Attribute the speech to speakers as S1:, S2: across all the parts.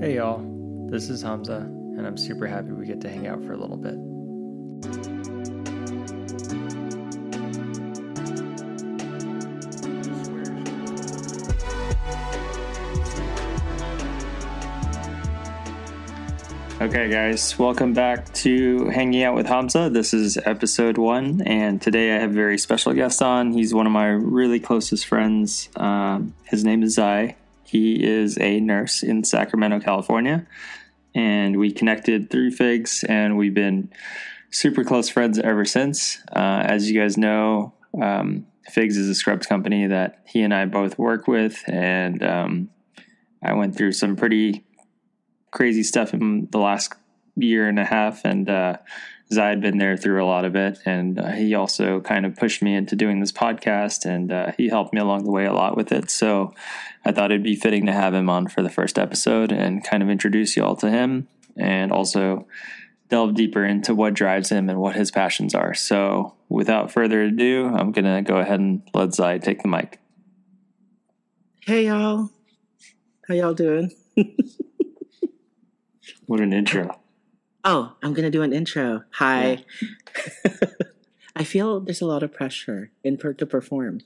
S1: Hey y'all, this is Hamza, and I'm super happy we get to hang out for a little bit. Okay, guys, welcome back to Hanging Out with Hamza. This is episode one, and today I have a very special guest on. He's one of my really closest friends. Um, his name is Xy. He is a nurse in Sacramento, California, and we connected through Figs, and we've been super close friends ever since. Uh, as you guys know, um, Figs is a scrubs company that he and I both work with, and um, I went through some pretty crazy stuff in the last year and a half, and uh, Xy had been there through a lot of it, and uh, he also kind of pushed me into doing this podcast, and uh, he helped me along the way a lot with it. So I thought it'd be fitting to have him on for the first episode and kind of introduce you all to him, and also delve deeper into what drives him and what his passions are. So without further ado, I'm gonna go ahead and let Xy take the mic.
S2: Hey y'all, how y'all doing?
S1: What an intro!
S2: Oh, I'm gonna do an intro. Hi. I feel there's a lot of pressure in per- to perform,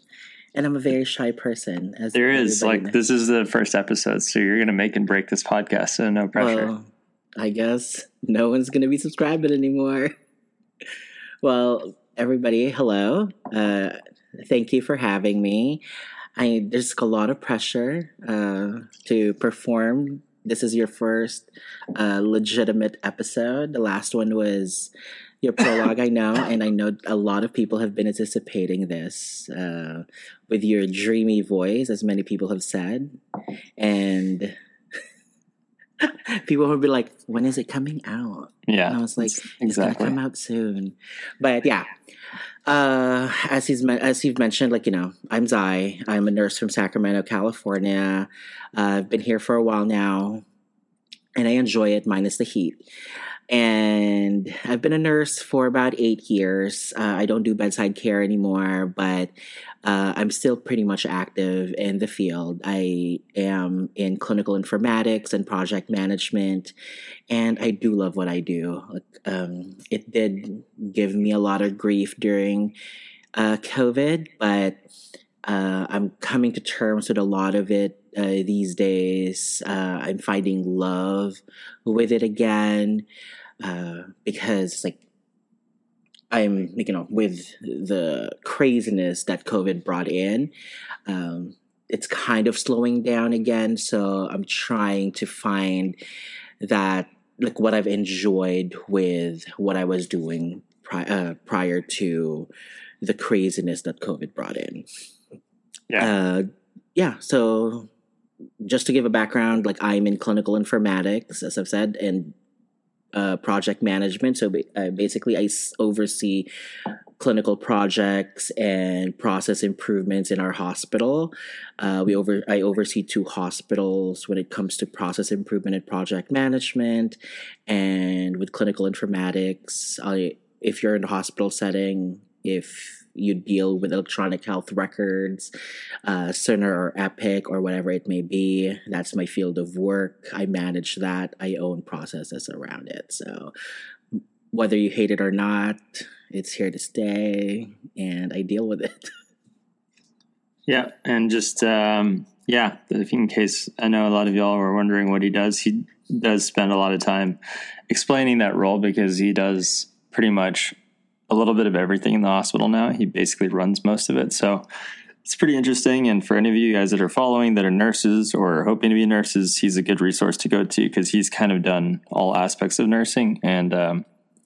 S2: and I'm a very shy person. As
S1: There is like
S2: knows.
S1: this is the first episode, so you're gonna make and break this podcast. So no pressure.
S2: Well, I guess no one's gonna be subscribing anymore. well, everybody, hello. Uh, thank you for having me. I there's a lot of pressure uh, to perform. This is your first uh, legitimate episode. The last one was your prologue, I know, and I know a lot of people have been anticipating this uh, with your dreamy voice, as many people have said, and people would be like, "When is it coming out?"
S1: yeah,
S2: And I was like,
S1: it's-
S2: It's gonna come out soon. But yeah, uh, as he's as you've mentioned, like you know, I'm Xy. I'm a nurse from Sacramento, California. Uh, I've been here for a while now, and I enjoy it, minus the heat. And I've been a nurse for about eight years. Uh, I don't do bedside care anymore, but uh, I'm still pretty much active in the field. I am in clinical informatics and project management, and I do love what I do. Um, it did give me a lot of grief during uh, COVID, but uh, I'm coming to terms with a lot of it uh, these days. Uh, I'm finding love with it again uh, because, like, I'm, you know, with the craziness that COVID brought in, um, it's kind of slowing down again. So I'm trying to find that, like, what I've enjoyed with what I was doing pri- uh, prior to the craziness that COVID brought in.
S1: Yeah.
S2: Uh, yeah. So just to give a background, like I'm in clinical informatics, as I've said, and uh, project management. So uh, basically, I oversee clinical projects and process improvements in our hospital. Uh, we over I oversee two hospitals when it comes to process improvement and project management, and with clinical informatics, I if you're in a hospital setting, if you deal with electronic health records, uh, Cerner or Epic or whatever it may be. That's my field of work. I manage that. I own processes around it. So whether you hate it or not, it's here to stay, and I deal with it.
S1: Yeah, and just um, yeah, in case I know a lot of y'all were wondering what he does, he does spend a lot of time explaining that role because he does pretty much a little bit of everything in the hospital now. He basically runs most of it, so it's pretty interesting. And for any of you guys that are following that are nurses or hoping to be nurses, he's a good resource to go to because he's kind of done all aspects of nursing, and um,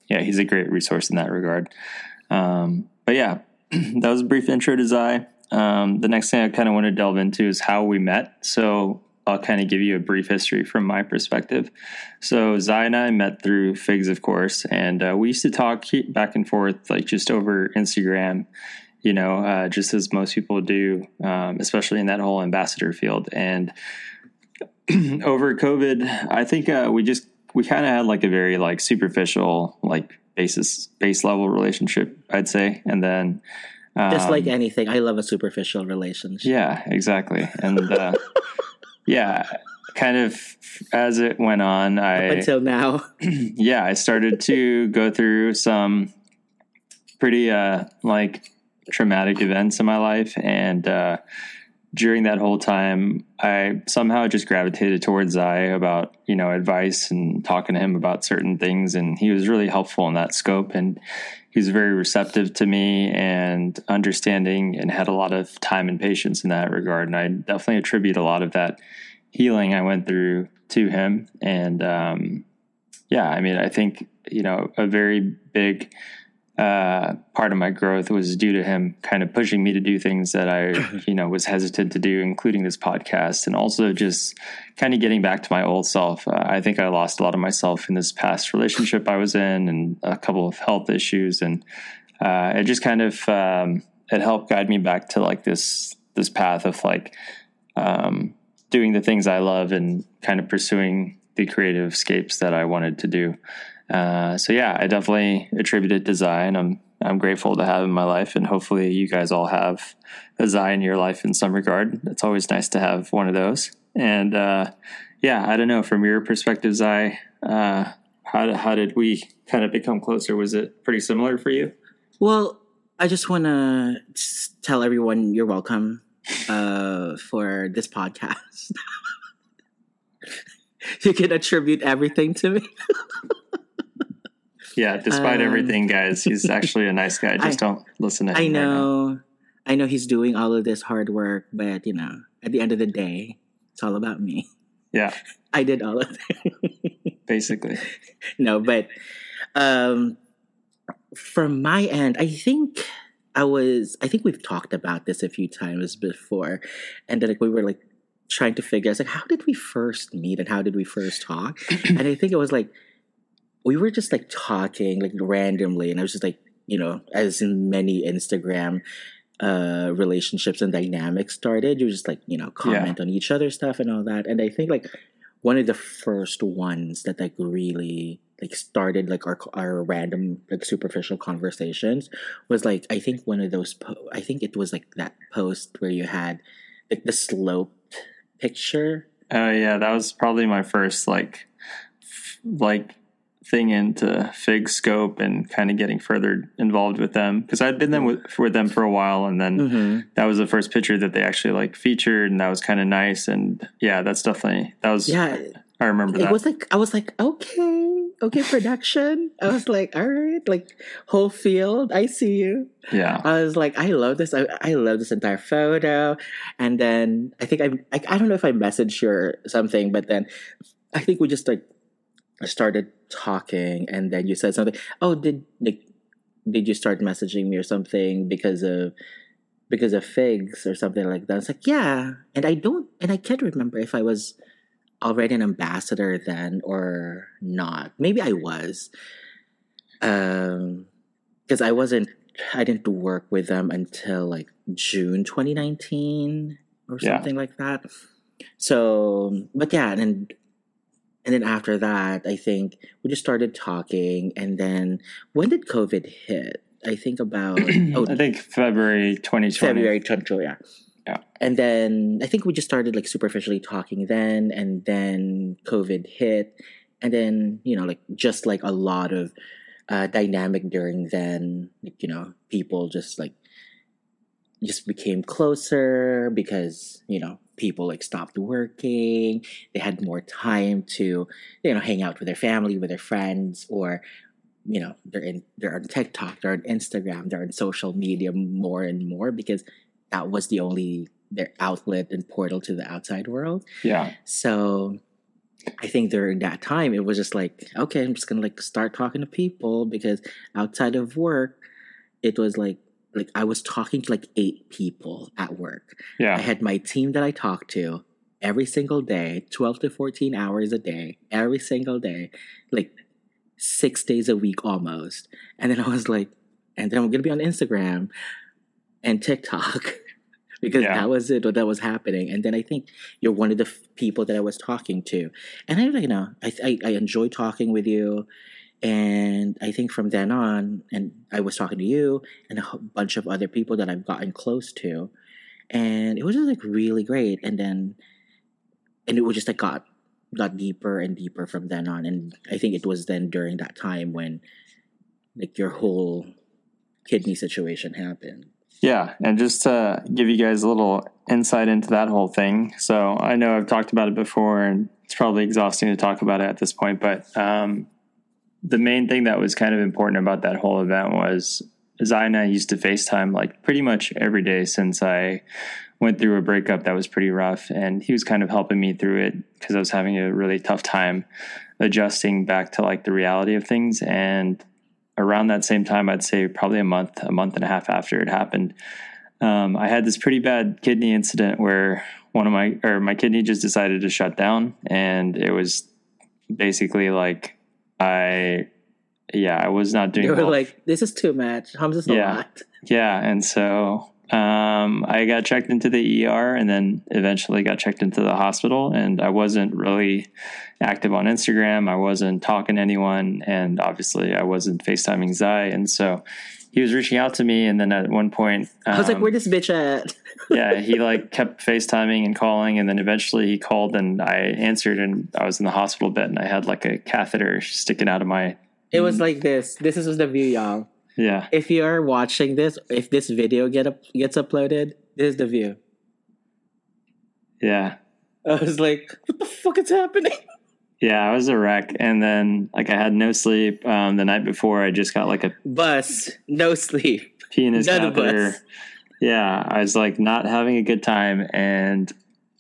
S1: yeah, he's a great resource in that regard. Um, but yeah, that was a brief intro to Xy. Um, the next thing I kind of want to delve into is how we met. So I'll kind of give you a brief history from my perspective. So Xy and I met through Figs, of course, and uh, we used to talk back and forth, like just over Instagram, you know, uh, just as most people do, um, especially in that whole ambassador field. And over COVID, I think uh, we just we kind of had like a very like superficial like basis base level relationship, I'd say, and then
S2: Just like
S1: um,
S2: anything, I love a superficial relationship.
S1: yeah, exactly. And uh, yeah, kind of as it went on, I
S2: until now.
S1: yeah, I started to go through some pretty uh like traumatic events in my life and uh during that whole time I somehow just gravitated towards Xy about, you know, advice and talking to him about certain things and he was really helpful in that scope and he was very receptive to me and understanding and had a lot of time and patience in that regard. And I definitely attribute a lot of that healing I went through to him. And um yeah, I mean, I think, you know, a very big uh, part of my growth was due to him kind of pushing me to do things that I, you know, was hesitant to do, including this podcast, and also just kind of getting back to my old self. Uh, I think I lost a lot of myself in this past relationship I was in, and a couple of health issues, and uh, it just kind of um, it helped guide me back to like this this path of like um, doing the things I love and kind of pursuing the creative escapes that I wanted to do. Uh, so yeah, I definitely attribute it to Xy. I'm I'm grateful to have in my life, and hopefully you guys all have a Xy in your life in some regard. It's always nice to have one of those. And uh, yeah, I don't know from your perspective, Xy, uh, how how did we kind of become closer? Was it pretty similar for you?
S2: Well, I just want to tell everyone you're welcome uh, for this podcast. you can attribute everything to me.
S1: yeah, despite
S2: Um,
S1: everything, guys, he's actually a nice guy. Just don't listen to him.
S2: I
S1: right
S2: know, I know he's doing all of this hard work, but you know, at the end of the day, it's all about me.
S1: Yeah,
S2: I did all of it.
S1: basically.
S2: no, but um, from my end, I think I was. I think we've talked about this a few times before, and then like we were like trying to figure. out like, how did we first meet and how did we first talk? and I think it was like we were just like talking like randomly, and I was just like, you know, as in many Instagram uh relationships and dynamics started you just like you know comment on each other's stuff and all that and i think like one of the first ones that like really like started like our our random like superficial conversations was like I think one of those po- I think it was like that post where you had like the sloped picture.
S1: Oh yeah, that was probably my first like f- like thing into Fig Scope and kind of getting further involved with them because I'd been them with, with them for a while, and then
S2: Mm-hmm.
S1: that was the first picture that they actually like featured, and that was kind of nice. And yeah, that's definitely that was
S2: Yeah,
S1: I remember
S2: it
S1: that.
S2: was like I was like okay, okay, production. I was like, all right, like whole field, I see you.
S1: yeah,
S2: I was like, I love this. I, I love this entire photo. And then I think I, I I don't know if I messaged you or something, but then I think we just like started talking, and then you said something. Oh, did like did you start messaging me or something because of because of figs or something like that? I was like, yeah, and I don't, and I can't remember if I was already an ambassador then or not. Maybe I was, um, because I wasn't I didn't work with them until like June 2019 or
S1: Yeah.
S2: something like that. So, but yeah, and and then after that, I think we just started talking. And then when did COVID hit? I think about oh
S1: I think February 2020.
S2: February 20, yeah.
S1: Yeah.
S2: And then I think we just started like superficially talking then, and then COVID hit, and then you know like just like a lot of uh, dynamic during then, like, you know, people just like just became closer because you know people like stopped working they had more time to you know hang out with their family with their friends or you know they're in they're on tiktok they're on instagram they're on social media more and more because that was the only their outlet and portal to the outside world.
S1: Yeah,
S2: so I think during that time it was just like, okay, I'm just gonna like start talking to people because outside of work, it was like like I was talking to like eight people at work.
S1: Yeah.
S2: I had my team that I talked to every single day, 12 to 14 hours a day, every single day, like six days a week almost. And then I was like, and then I'm gonna be on Instagram and TikTok because
S1: Yeah.
S2: that was it, what that was happening. And then I think you're one of the f- people that I was talking to. And I, you know, I, I, I enjoy talking with you. And I think from then on, and I was talking to you and a bunch of other people that I've gotten close to. And it was just like really great. And then and it was just like got got deeper and deeper from then on. And I think it was then during that time when like your whole kidney situation happened.
S1: Yeah, and just to give you guys a little insight into that whole thing. So I know I've talked about it before, and it's probably exhausting to talk about it at this point. But um, the main thing that was kind of important about that whole event was I used to FaceTime like pretty much every day since I went through a breakup that was pretty rough, and he was kind of helping me through it because I was having a really tough time adjusting back to like the reality of things and around that same time, I'd say probably a month, a month and a half after it happened, um, I had this pretty bad kidney incident where one of my or my kidney just decided to shut down, and it was basically like I, yeah, I was not doing.
S2: You were
S1: well.
S2: like, "This is too much. How this a
S1: Yeah.
S2: lot?"
S1: Yeah, and so um, I got checked into the ER, and then eventually got checked into the hospital. And I wasn't really active on Instagram. I wasn't talking to anyone, and obviously I wasn't FaceTiming Xy. And so he was reaching out to me, and then at one point,
S2: I was like,
S1: um,
S2: "Where this bitch at?"
S1: Yeah, he like kept FaceTiming and calling, and then eventually he called, and I answered, and I was in the hospital bed, and I had like a catheter sticking out of my
S2: It was like this. This is the view, y'all.
S1: yeah.
S2: If you are watching this, if this video get up, gets uploaded, this is the view.
S1: Yeah,
S2: I was like, "What the fuck is happening?"
S1: Yeah, I was a wreck, and then like I had no sleep. Um, the night before, I just got like a
S2: Bus, no sleep.
S1: penis
S2: None
S1: catheter. Yeah, I was like not having a good time, and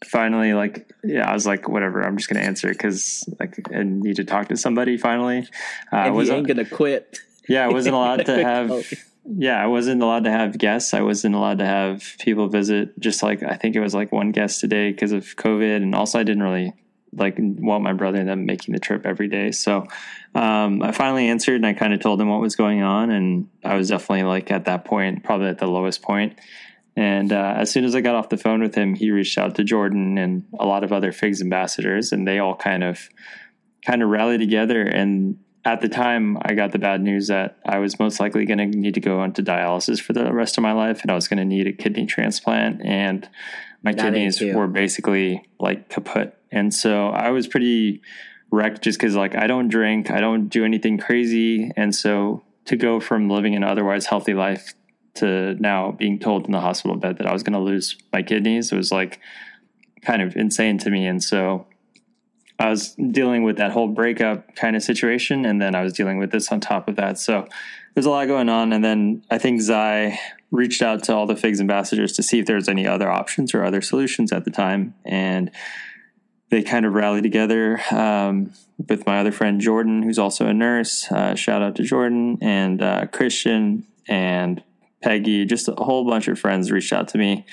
S1: finally, like yeah, I was like, whatever, I'm just gonna answer because like I need to talk to somebody. Finally, uh, I wasn't.
S2: ain't gonna quit.
S1: Yeah, I wasn't allowed to have.
S2: Oh.
S1: Yeah, I wasn't allowed to have guests. I wasn't allowed to have people visit. Just like I think it was like one guest today because of COVID, and also I didn't really like want my brother and them making the trip every day. So um, I finally answered, and I kind of told him what was going on, and I was definitely like at that point, probably at the lowest point. And uh, as soon as I got off the phone with him, he reached out to Jordan and a lot of other Figs ambassadors, and they all kind of kind of rallied together. And at the time, I got the bad news that I was most likely going to need to go onto dialysis for the rest of my life, and I was going to need a kidney transplant, and my
S2: That
S1: kidneys were basically like kaput. And so I was pretty wrecked just because like I don't drink, I don't do anything crazy, and so to go from living an otherwise healthy life to now being told in the hospital bed that I was going to lose my kidneys was like kind of insane to me. And so I was dealing with that whole breakup kind of situation, and then I was dealing with this on top of that. So there's a lot going on. And then I think Xy reached out to all the Figs ambassadors to see if there's any other options or other solutions at the time, and they kind of rallied together um, with my other friend Jordan, who's also a nurse. Uh, shout out to Jordan and uh, Christian and Peggy. Just a whole bunch of friends reached out to me,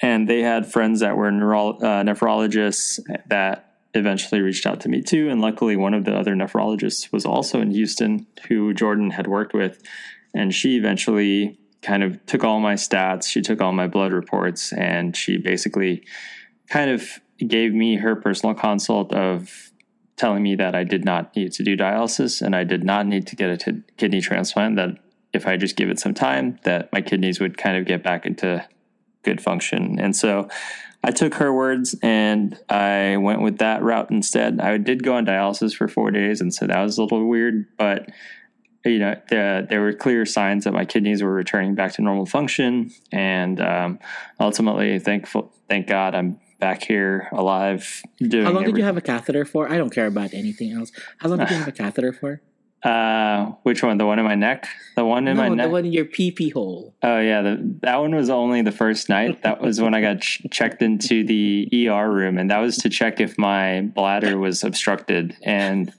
S1: and they had friends that were neuro- uh, nephrologists that eventually reached out to me too. And luckily, one of the other nephrologists was also in Houston, who Jordan had worked with, and she eventually kind of took all my stats. She took all my blood reports, and she basically kind of gave me her personal consult of telling me that I did not need to do dialysis and I did not need to get a t- kidney transplant. That if I just give it some time, that my kidneys would kind of get back into good function. And so I took her words and I went with that route instead. I did go on dialysis for four days, and so that was a little weird, but you know, the, there were clear signs that my kidneys were returning back to normal function, and um, ultimately, thankful, thank God, I'm back here alive. Doing
S2: How long did you have a catheter for? I don't care about anything else. How long did you have a catheter for?
S1: Uh, which one? The one in my neck? The one in my
S2: no,
S1: neck?
S2: the one in your pee pee hole.
S1: Oh yeah, the, that one was only the first night. That was when I got ch- checked into the ER room, and that was to check if my bladder was obstructed. And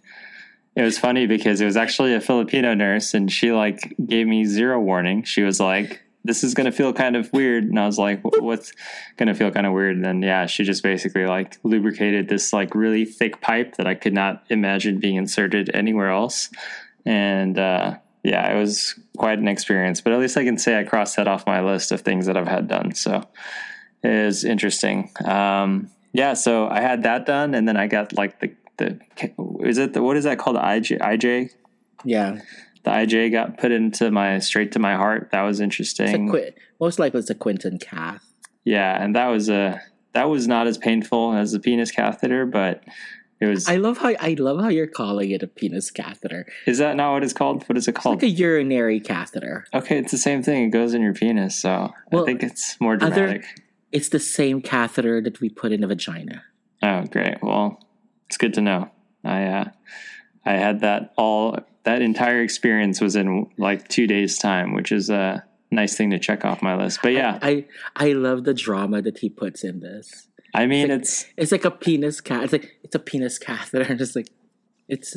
S1: it was funny because it was actually a Filipino nurse, and she like gave me zero warning. She was like, "This is gonna feel kind of weird," and I was like, "What's gonna feel kind of weird?" And then yeah, she just basically like lubricated this like really thick pipe that I could not imagine being inserted anywhere else, and. uh yeah, it was quite an experience, but at least I can say I crossed that off my list of things that I've had done. So it is interesting. Um, yeah, so I had that done, and then I got like the the is it the, what is that called IJ IJ
S2: Yeah,
S1: the IJ got put into my straight to my heart. That was
S2: it's a
S1: interesting.
S2: quit. Most likely, it's a Quinton cath.
S1: Yeah, and that was a that was not as painful as the penis catheter, but it was.
S2: I love how I love how you're calling it a penis catheter.
S1: is that not what it's called? What is it called?
S2: It's like a urinary catheter.
S1: okay, it's the same thing. It goes in your penis, so
S2: Well,
S1: I think it's more
S2: other-
S1: dramatic.
S2: It's the same catheter that we put in the vagina.
S1: Oh, great. Well, it's good to know. I uh, I had that all that entire experience was in like two days time, which is a nice thing to check off my list. But yeah,
S2: I I love the drama that he puts in this.
S1: I mean it's
S2: It's like a penis cat. It's like it's a penis catheter. And it's like it's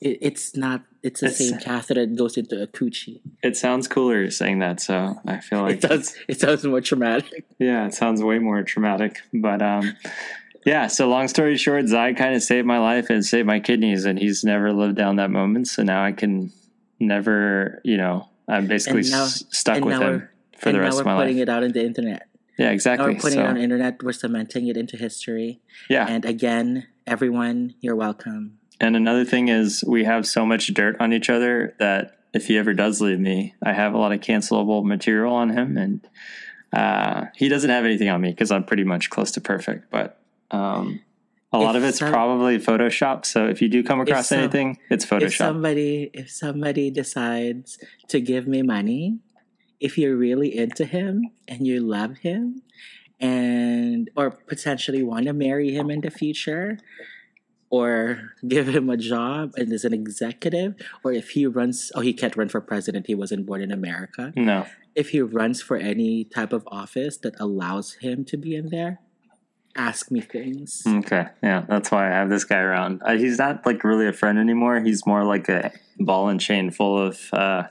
S2: it, it's not. It's the
S1: It's-
S2: same catheter that goes into a coochie.
S1: it sounds cooler saying that, so I feel like
S2: it does. It sounds more traumatic.
S1: Yeah, it sounds way more traumatic. But um yeah, so long story short, Xy kind of saved my life and saved my kidneys and he's never lived down that moment. So now I can never, you know, I'm basically
S2: now-
S1: s- stuck with
S2: now
S1: him
S2: we're-
S1: for the
S2: now
S1: rest
S2: we're
S1: of my
S2: putting it out in the internet.
S1: Yeah,
S2: Now
S1: exactly.
S2: we're putting
S1: So,
S2: it on the internet. We're cementing it into history.
S1: yeah.
S2: And again, everyone, you're welcome.
S1: And another thing is we have so much dirt on each other that if he ever does leave me, I have a lot of cancelable material on him and uh, he doesn't have anything on me because I'm pretty much close to perfect. But um, a lot
S2: If
S1: of it's
S2: some-
S1: probably Photoshop. So if you do come across
S2: some-
S1: anything, it's
S2: If
S1: Photoshop.
S2: somebody if somebody decides to give me money, if you're really into him and you love him and or potentially want to marry him in the future or give him a job and as an executive or if he runs oh he can't run for president he wasn't born in america
S1: no.
S2: if he runs for any type of office that allows him to be in there ask me things
S1: Okay. Yeah, that's why I have this guy around. Uh, he's not like really a friend anymore. He's more like a ball and chain full of uh,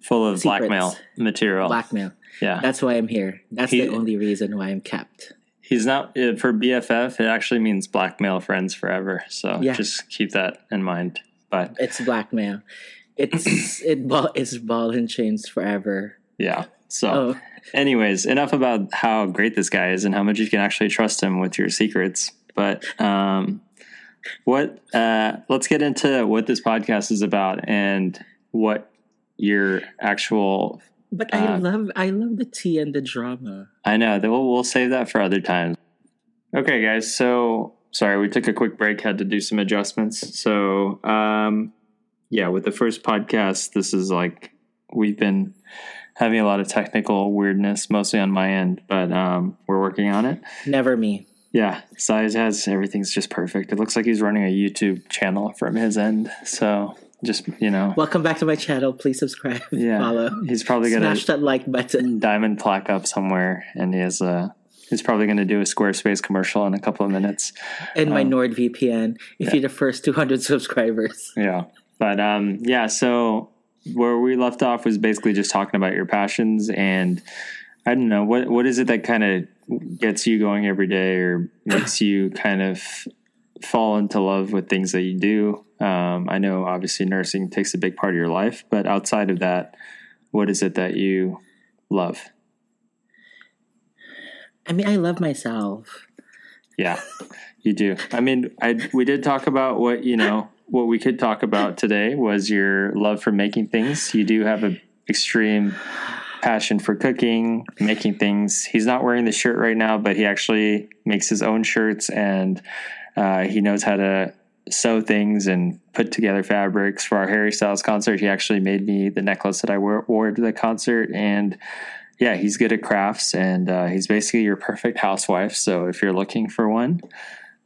S1: full of
S2: Secrets.
S1: blackmail material.
S2: blackmail
S1: yeah.
S2: that's why i'm here that's
S1: He-
S2: the only reason why i'm kept
S1: He's not uh, for BFF. It actually means blackmail friends forever. So
S2: Yeah.
S1: just keep that in mind. But
S2: It's blackmail. It's it ball it's ball and chains forever.
S1: yeah. So,
S2: Oh,
S1: anyways, enough about how great this guy is and how much you can actually trust him with your secrets. But um, what? Uh, let's get into what this podcast is about and what your actual.
S2: but I
S1: Uh,
S2: love I love the tea and the drama.
S1: I know that we'll, we'll save that for other times. Okay, guys. So sorry, we took a quick break. Had to do some adjustments. So um, yeah, with the first podcast, this is like we've been having a lot of technical weirdness, mostly on my end, but um, we're working on it.
S2: Never me.
S1: Yeah, size has everything's just perfect. It looks like he's running a YouTube channel from his end. So just you know,
S2: Welcome back to my channel. Please subscribe.
S1: yeah,
S2: Follow.
S1: he's probably gonna
S2: Smash that like button.
S1: diamond plaque up somewhere, and he has a. He's probably going to do a Squarespace commercial in a couple of minutes.
S2: And my
S1: Um,
S2: NordVPN. If
S1: yeah.
S2: you're the first 200 subscribers.
S1: Yeah. But um yeah, so where we left off was basically just talking about your passions and I don't know, what what is it that kind of gets you going every day or makes you kind of fall into love with things that you do? Um I know obviously nursing takes a big part of your life, but outside of that, what is it that you love?
S2: I mean, I love myself.
S1: Yeah, you do. I mean, I we did talk about what you know. What we could talk about today was your love for making things. You do have a extreme passion for cooking, making things. He's not wearing the shirt right now, but he actually makes his own shirts, and uh, he knows how to sew things and put together fabrics. For our Harry Styles concert, he actually made me the necklace that I wore, wore to the concert, and yeah, he's good at crafts and uh, he's basically your perfect housewife. So if you're looking for one,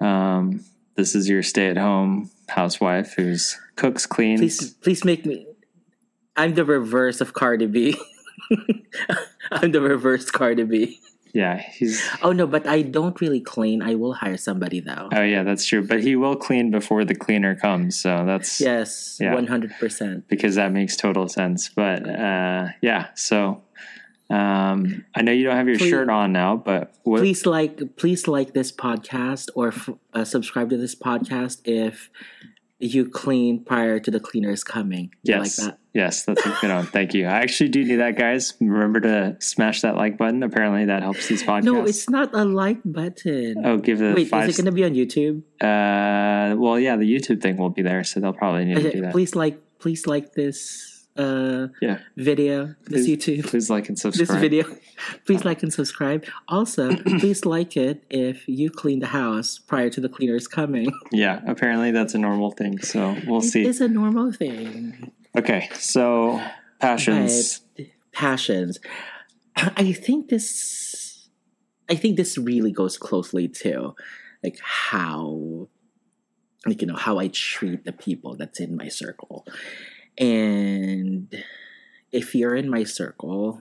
S1: um, this is your stay at home housewife who's cooks, cleans.
S2: Please, please make me. I'm the reverse of Cardi B. I'm the reverse Cardi B.
S1: Yeah, he's.
S2: Oh no, but I don't really clean. I will hire somebody though.
S1: Oh yeah, that's true. But he will clean before the cleaner comes. So that's
S2: Yes, one hundred percent.
S1: because that makes total sense. But uh, yeah, so um, I know you don't have your
S2: Please-
S1: shirt on now, but what?
S2: Please like, please like this podcast or f- uh, subscribe to this podcast if you clean prior to the cleaners coming. You
S1: Yes.
S2: like that.
S1: Yes, that's a good one. Thank you. I actually do do that, guys. Remember to smash that like button. Apparently, that helps these podcasts.
S2: No, it's not a like button.
S1: Oh, give the a
S2: Wait,
S1: five.
S2: is it going to be on YouTube?
S1: uh, well, yeah, the YouTube thing will be there, so they'll probably need to do that.
S2: please like, please like this uh,
S1: Yeah.
S2: video, this
S1: Please-
S2: YouTube,
S1: Please like and subscribe.
S2: this video. Please like and subscribe. Also, please like it if you clean the house prior to the cleaners coming.
S1: Yeah, apparently that's a normal thing. So we'll see.
S2: It's a normal thing.
S1: Okay, so passions.
S2: Passions. I think this. I think this really goes closely to, like how, like you know how I treat the people that's in my circle, and if you're in my circle,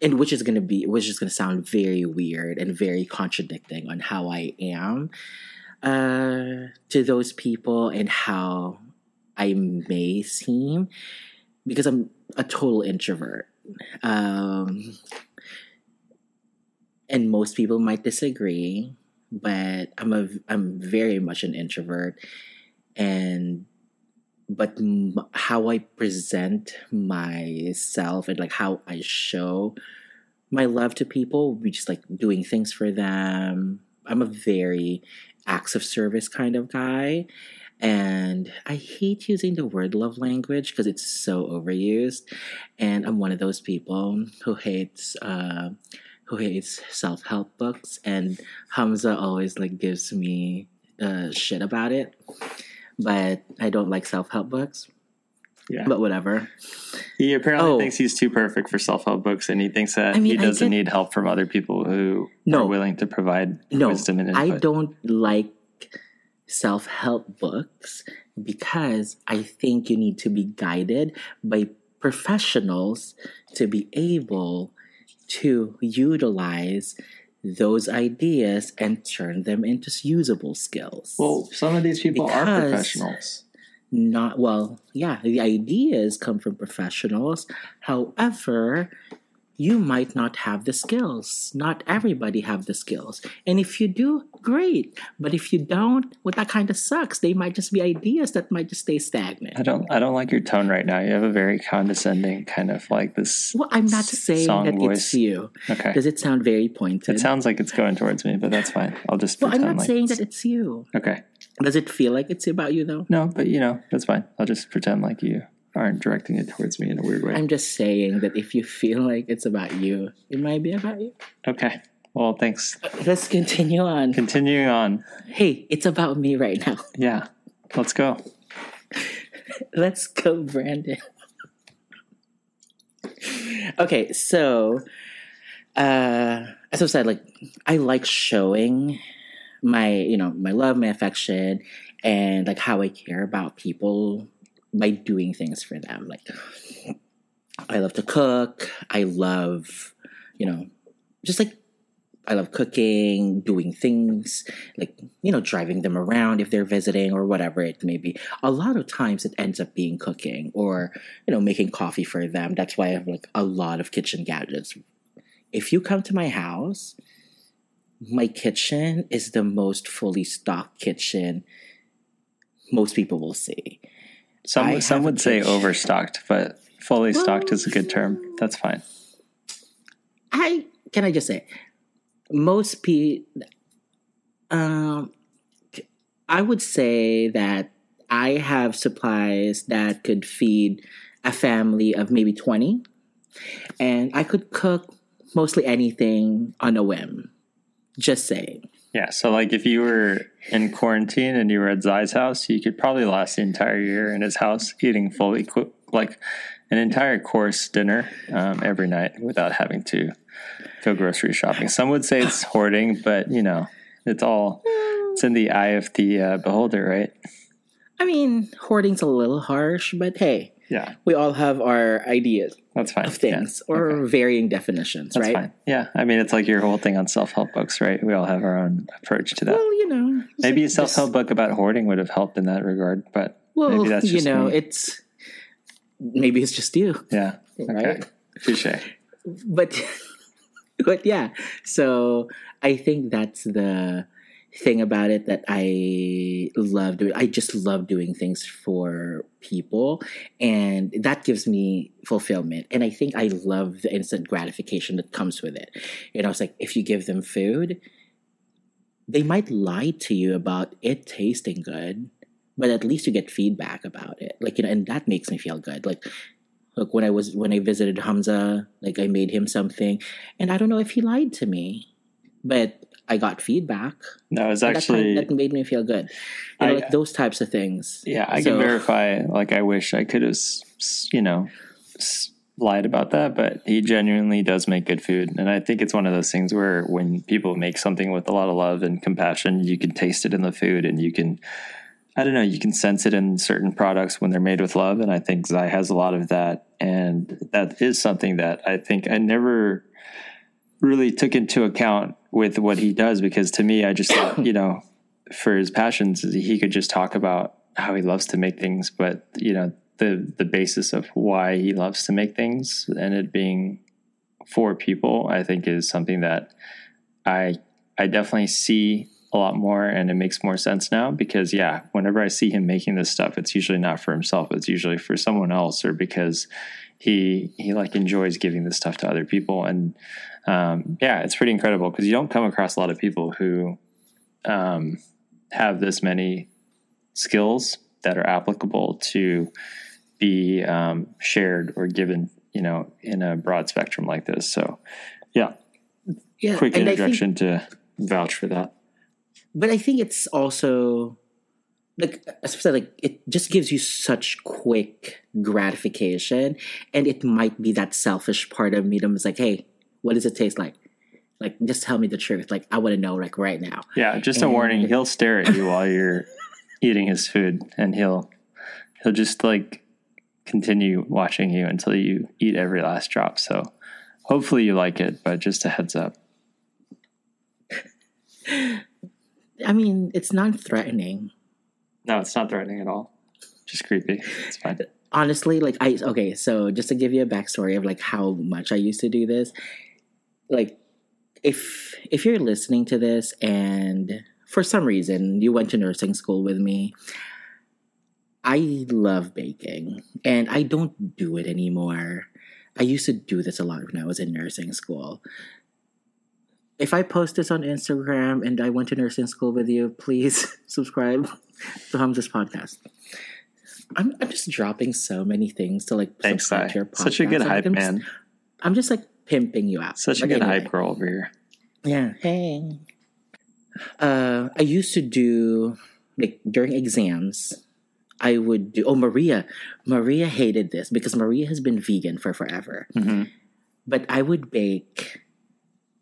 S2: and which is gonna be which is gonna sound very weird and very contradicting on how I am uh to those people and how I may seem because I'm a total introvert. Um and most people might disagree, but I'm a I'm very much an introvert and but how I present myself and like how I show my love to people, we just like doing things for them. I'm a very acts of service kind of guy. And I hate using the word love language because it's so overused. And I'm one of those people who hates uh, who hates self help books. And Hamza always like gives me uh, shit about it. But I don't like self help books.
S1: Yeah.
S2: But whatever.
S1: He apparently
S2: Oh.
S1: thinks he's too perfect for self help books and he thinks that
S2: I mean,
S1: he doesn't
S2: get-
S1: need help from other people who
S2: No.
S1: are willing to provide
S2: No,
S1: wisdom and input.
S2: I don't like self help books because I think you need to be guided by professionals to be able to utilize those ideas and turn them into usable skills.
S1: Well, some of these people are professionals.
S2: not well, yeah, the ideas come from professionals. However, you might not have the skills. Not everybody have the skills. And if you do, great. But if you don't, well that kind of sucks. They might just be ideas that might just stay stagnant.
S1: I don't I don't like your tone right now. You have a very condescending kind of like this
S2: Well, I'm not saying that
S1: voice.
S2: it's you.
S1: Okay.
S2: Does it sound very pointed?
S1: It sounds like it's going towards me, but that's fine. I'll just pretend.
S2: well, I'm not
S1: like
S2: saying
S1: it's-
S2: that it's you.
S1: Okay.
S2: Does it feel like it's about you though?
S1: No, but you know, that's fine. I'll just pretend like you aren't directing it towards me in a weird way.
S2: I'm just saying that if you feel like it's about you, it might be about you.
S1: okay. Well, thanks.
S2: Let's continue on.
S1: Continuing on.
S2: Hey, it's about me right now.
S1: Yeah. Let's go.
S2: Let's go, Brandon. okay, so uh as I said, like I like showing my, you know, my love, my affection, and like how I care about people by doing things for them. Like I love to cook. I love, you know, just like I love cooking, doing things like, you know, driving them around if they're visiting or whatever it may be. A lot of times it ends up being cooking or, you know, making coffee for them. That's why I have like a lot of kitchen gadgets. If you come to my house, my kitchen is the most fully stocked kitchen most people will see.
S1: Some
S2: I
S1: some would say overstocked, but fully stocked is a good term. That's fine.
S2: I can I just say most people um I would say that I have supplies that could feed a family of maybe 20 and I could cook mostly anything on a whim. Just saying.
S1: Yeah. So like if you were in quarantine and you were at Xy's house, you could probably last the entire year in his house eating fully cooked like an entire course dinner um, every night without having to go grocery shopping. Some would say it's hoarding, but you know, it's all it's in the eye of the uh, beholder, right?
S2: I mean, hoarding's a little harsh, but hey,
S1: Yeah,
S2: we all have our ideas
S1: that's fine.
S2: of things
S1: Yeah.
S2: or
S1: Okay.
S2: varying definitions,
S1: That's
S2: right?
S1: fine. Yeah, I mean, it's like your whole thing on self help books, right? We all have our own approach to that.
S2: Well, you know,
S1: Maybe a self help book about hoarding would have helped in that regard, but
S2: Well,
S1: maybe that's
S2: you know,
S1: me.
S2: it's maybe it's just you,
S1: yeah. Okay.
S2: right?
S1: Touche.
S2: But but yeah, so I think that's the thing about it that I love doing. I just love doing things for people, and that gives me fulfillment. And I think I love the instant gratification that comes with it. You know, it's like if you give them food, they might lie to you about it tasting good, but at least you get feedback about it. Like you know, and that makes me feel good. Like Look, when I was when I visited Hamza, like I made him something, and I don't know if he lied to me, but I got feedback.
S1: No, it's actually
S2: that, that, made me feel good. You know, I, like those types of things.
S1: Yeah, I so, can verify. Like, I wish I could have, you know, lied about that, but he genuinely does make good food, and I think it's one of those things where when people make something with a lot of love and compassion, you can taste it in the food, and you can I don't know, you can sense it in certain products when they're made with love. And I think Xy has a lot of that. And that is something that I think I never really took into account with what he does because to me, I just thought, you know, for his passions, he could just talk about how he loves to make things, but, you know, the, the basis of why he loves to make things and it being for people, I think is something that I, I definitely see a lot more and it makes more sense now because yeah whenever i see him making this stuff it's usually not for himself it's usually for someone else or because he he like enjoys giving this stuff to other people and um, yeah it's pretty incredible because you don't come across a lot of people who um, have this many skills that are applicable to be um, shared or given you know in a broad spectrum like this. So yeah. Yeah quick introduction think- to vouch for that.
S2: But I think it's also like as I said, like it just gives you such quick gratification, and it might be that selfish part of me that's like, hey, what does it taste like? Like, just tell me the truth. Like, I want to know, like, right now.
S1: Yeah, just and, a warning. He'll stare at you while you're eating his food, and he'll he'll just like continue watching you until you eat every last drop. So, hopefully, you like it. But just a heads up.
S2: I mean, it's non-threatening.
S1: No, it's not threatening at all. Just creepy. It's fine.
S2: Honestly, like I okay, so just to give you a backstory of like how much I used to do this, like if if you're listening to this and for some reason you went to nursing school with me, I love baking and I don't do it anymore. I used to do this a lot when I was in nursing school if I post this on Instagram and I went to nursing school with you, please subscribe to Hamza's podcast. I'm, I'm just dropping so many things to like
S1: Thanks, subscribe to your podcast. Such a good hype,
S2: I'm
S1: man.
S2: Just, I'm just like pimping you out.
S1: Such a good anyway. hype girl over here.
S2: Yeah. Hey. Uh, I used to do like during exams. I would do. Oh, Maria. Maria hated this because Maria has been vegan for forever. Mm-hmm. But I would bake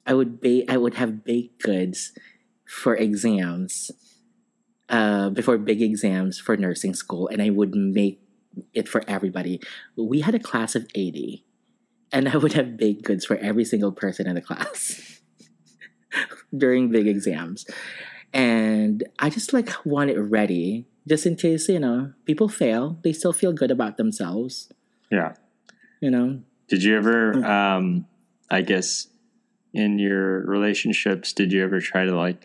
S2: I would bake I would have baked goods for exams uh, before big exams for nursing school, and I would make it for everybody. We had a class of eighty, and I would have baked goods for every single person in the class during big exams, and I just like want it ready just in case you know people fail, they still feel good about themselves.
S1: Yeah,
S2: you know.
S1: Did you ever? Mm. Um, I guess in your relationships, did you ever try to like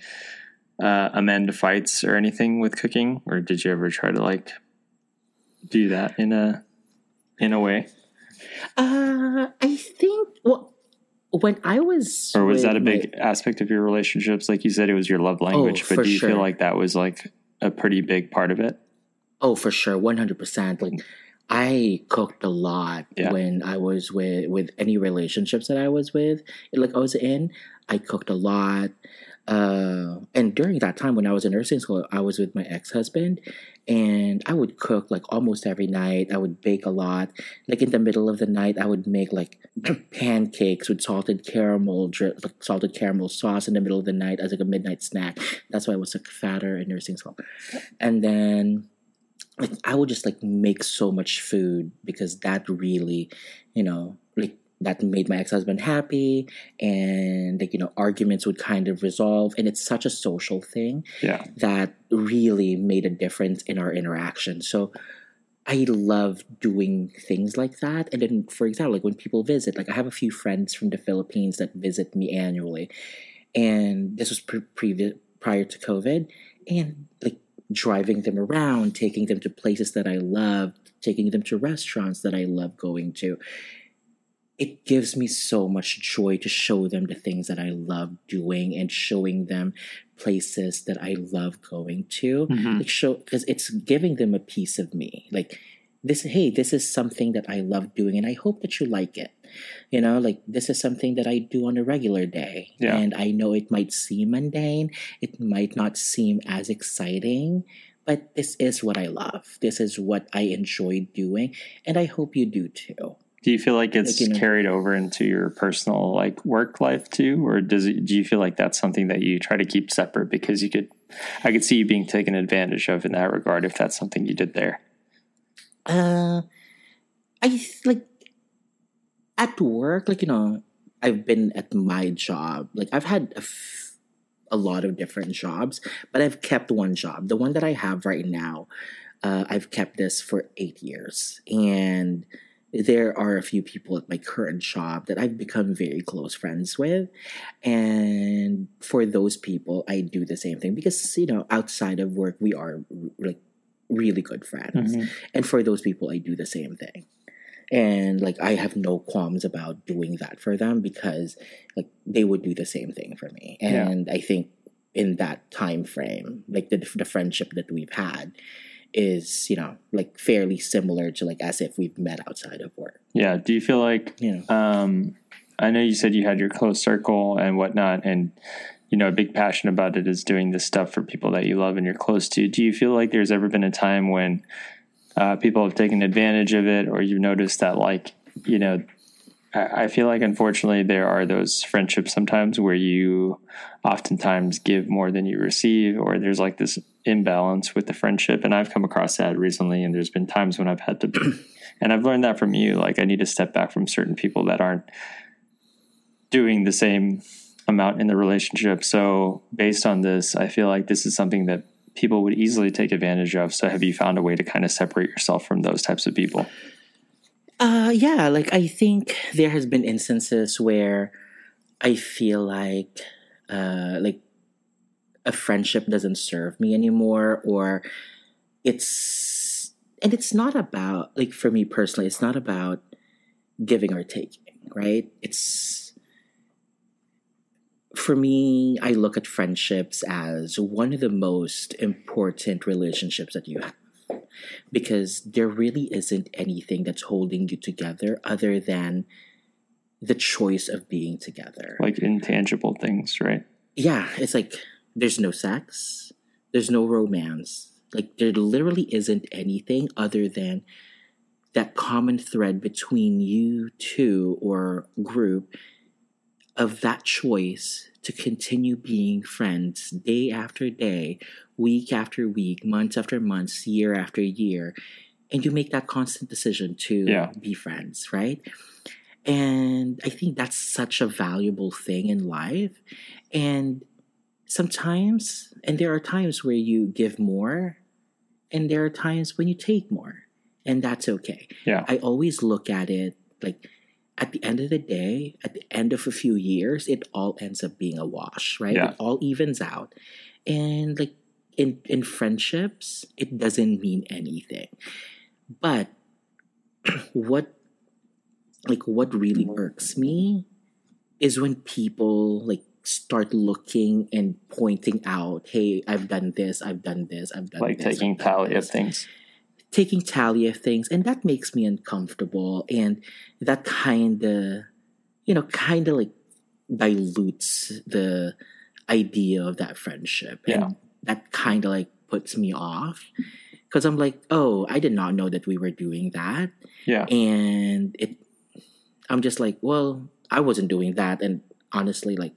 S1: uh, amend fights or anything with cooking, or did you ever try to like do that in a in a way?
S2: Uh, I think well, when I was,
S1: or was that a big my, aspect of your relationships? Like you said, it was your love language, oh, but do you sure. feel like that was like a pretty big part of it?
S2: Oh, for sure, one hundred percent. Like I cooked a lot yeah. when I was with with any relationships that I was with, like I was in. I cooked a lot, uh, and during that time when I was in nursing school, I was with my ex husband, and I would cook like almost every night. I would bake a lot. Like in the middle of the night, I would make like pancakes with salted caramel, drip, like salted caramel sauce in the middle of the night as like a midnight snack. That's why I was like fatter in nursing school, and then like I would just like make so much food because that really, you know, like that made my ex-husband happy and like you know arguments would kind of resolve and it's such a social thing
S1: yeah.
S2: that really made a difference in our interaction so i love doing things like that and then for example like when people visit like i have a few friends from the philippines that visit me annually and this was pre- pre- prior to covid and like driving them around, taking them to places that I love, taking them to restaurants that I love going to. It gives me so much joy to show them the things that I love doing and showing them places that I love going to.
S1: Mhm.
S2: Like show because it's giving them a piece of me. Like this, hey, this is something that I love doing, and I hope that you like it. You know, like this is something that I do on a regular day,
S1: Yeah.
S2: and I know it might seem mundane, it might not seem as exciting, but this is what I love. This is what I enjoy doing, and I hope you do too.
S1: Do you feel like it's
S2: Like, you know-
S1: carried over into your personal like work life too, or does it? Do you feel like that's something that you try to keep separate because you could? I could see you being taken advantage of in that regard if that's something you did there.
S2: Uh, I like at work, like you know, I've been at my job. Like I've had a, f- a lot of different jobs, but I've kept one job. The one that I have right now, uh, I've kept this for eight years, and there are a few people at my current job that I've become very close friends with, and for those people, I do the same thing because you know, outside of work, we are like really good friends. Mm-hmm. And for those people i do the same thing. And like i have no qualms about doing that for them because like they would do the same thing for me.
S1: Yeah.
S2: and i think in that time frame like the, the friendship that we've had is you know like fairly similar to like as if we've met outside of work
S1: Yeah. Do you feel like
S2: you know
S1: um, I know you said you had your close circle and whatnot, and you know a big passion about it is doing this stuff for people that you love and you're close to. Do you feel like there's ever been a time when uh, people have taken advantage of it, or you've noticed that like you know? I feel like unfortunately there are those friendships sometimes where you oftentimes give more than you receive, or there's like this imbalance with the friendship. And I've come across that recently, and there's been times when I've had to, and I've learned that from you. Like I need to step back from certain people that aren't doing the same amount in the relationship. So based on this, I feel like this is something that people would easily take advantage of. So have you found a way to kind of separate yourself from those types of people?
S2: Uh, yeah, like I think there has been instances where I feel like, uh, like a friendship doesn't serve me anymore, or it's and it's not about like for me personally, it's not about giving or taking, right? It's for me, I look at friendships as one of the most important relationships that you have because there really isn't anything that's holding you together other than the choice of being together.
S1: Like intangible things, right?
S2: Yeah, it's like there's no sex, there's no romance. Like there literally isn't anything other than that common thread between you two or group of that choice to continue being friends day after day, week after week, month after month, year after year. And you make that constant decision to
S1: Yeah.
S2: be friends, right? And I think that's such a valuable thing in life. And sometimes, and there are times where you give more, and there are times when you take more, and that's okay.
S1: Yeah.
S2: I always look at it like at the end of the day, at the end of a few years, it all ends up being a wash, right?
S1: Yeah.
S2: It all evens out. And like in in friendships, it doesn't mean anything. But what like what really irks me is when people like start looking and pointing out, hey, I've done this, I've done this, I've done
S1: Like
S2: this.
S1: taking tally of things.
S2: Taking tally of things and that makes me uncomfortable and that kind of you know kind of like dilutes the idea of that friendship
S1: Yeah.
S2: and that kind of like puts me off because i'm like oh i did not know that we were doing that
S1: Yeah.
S2: and it i'm just like well i wasn't doing that and honestly like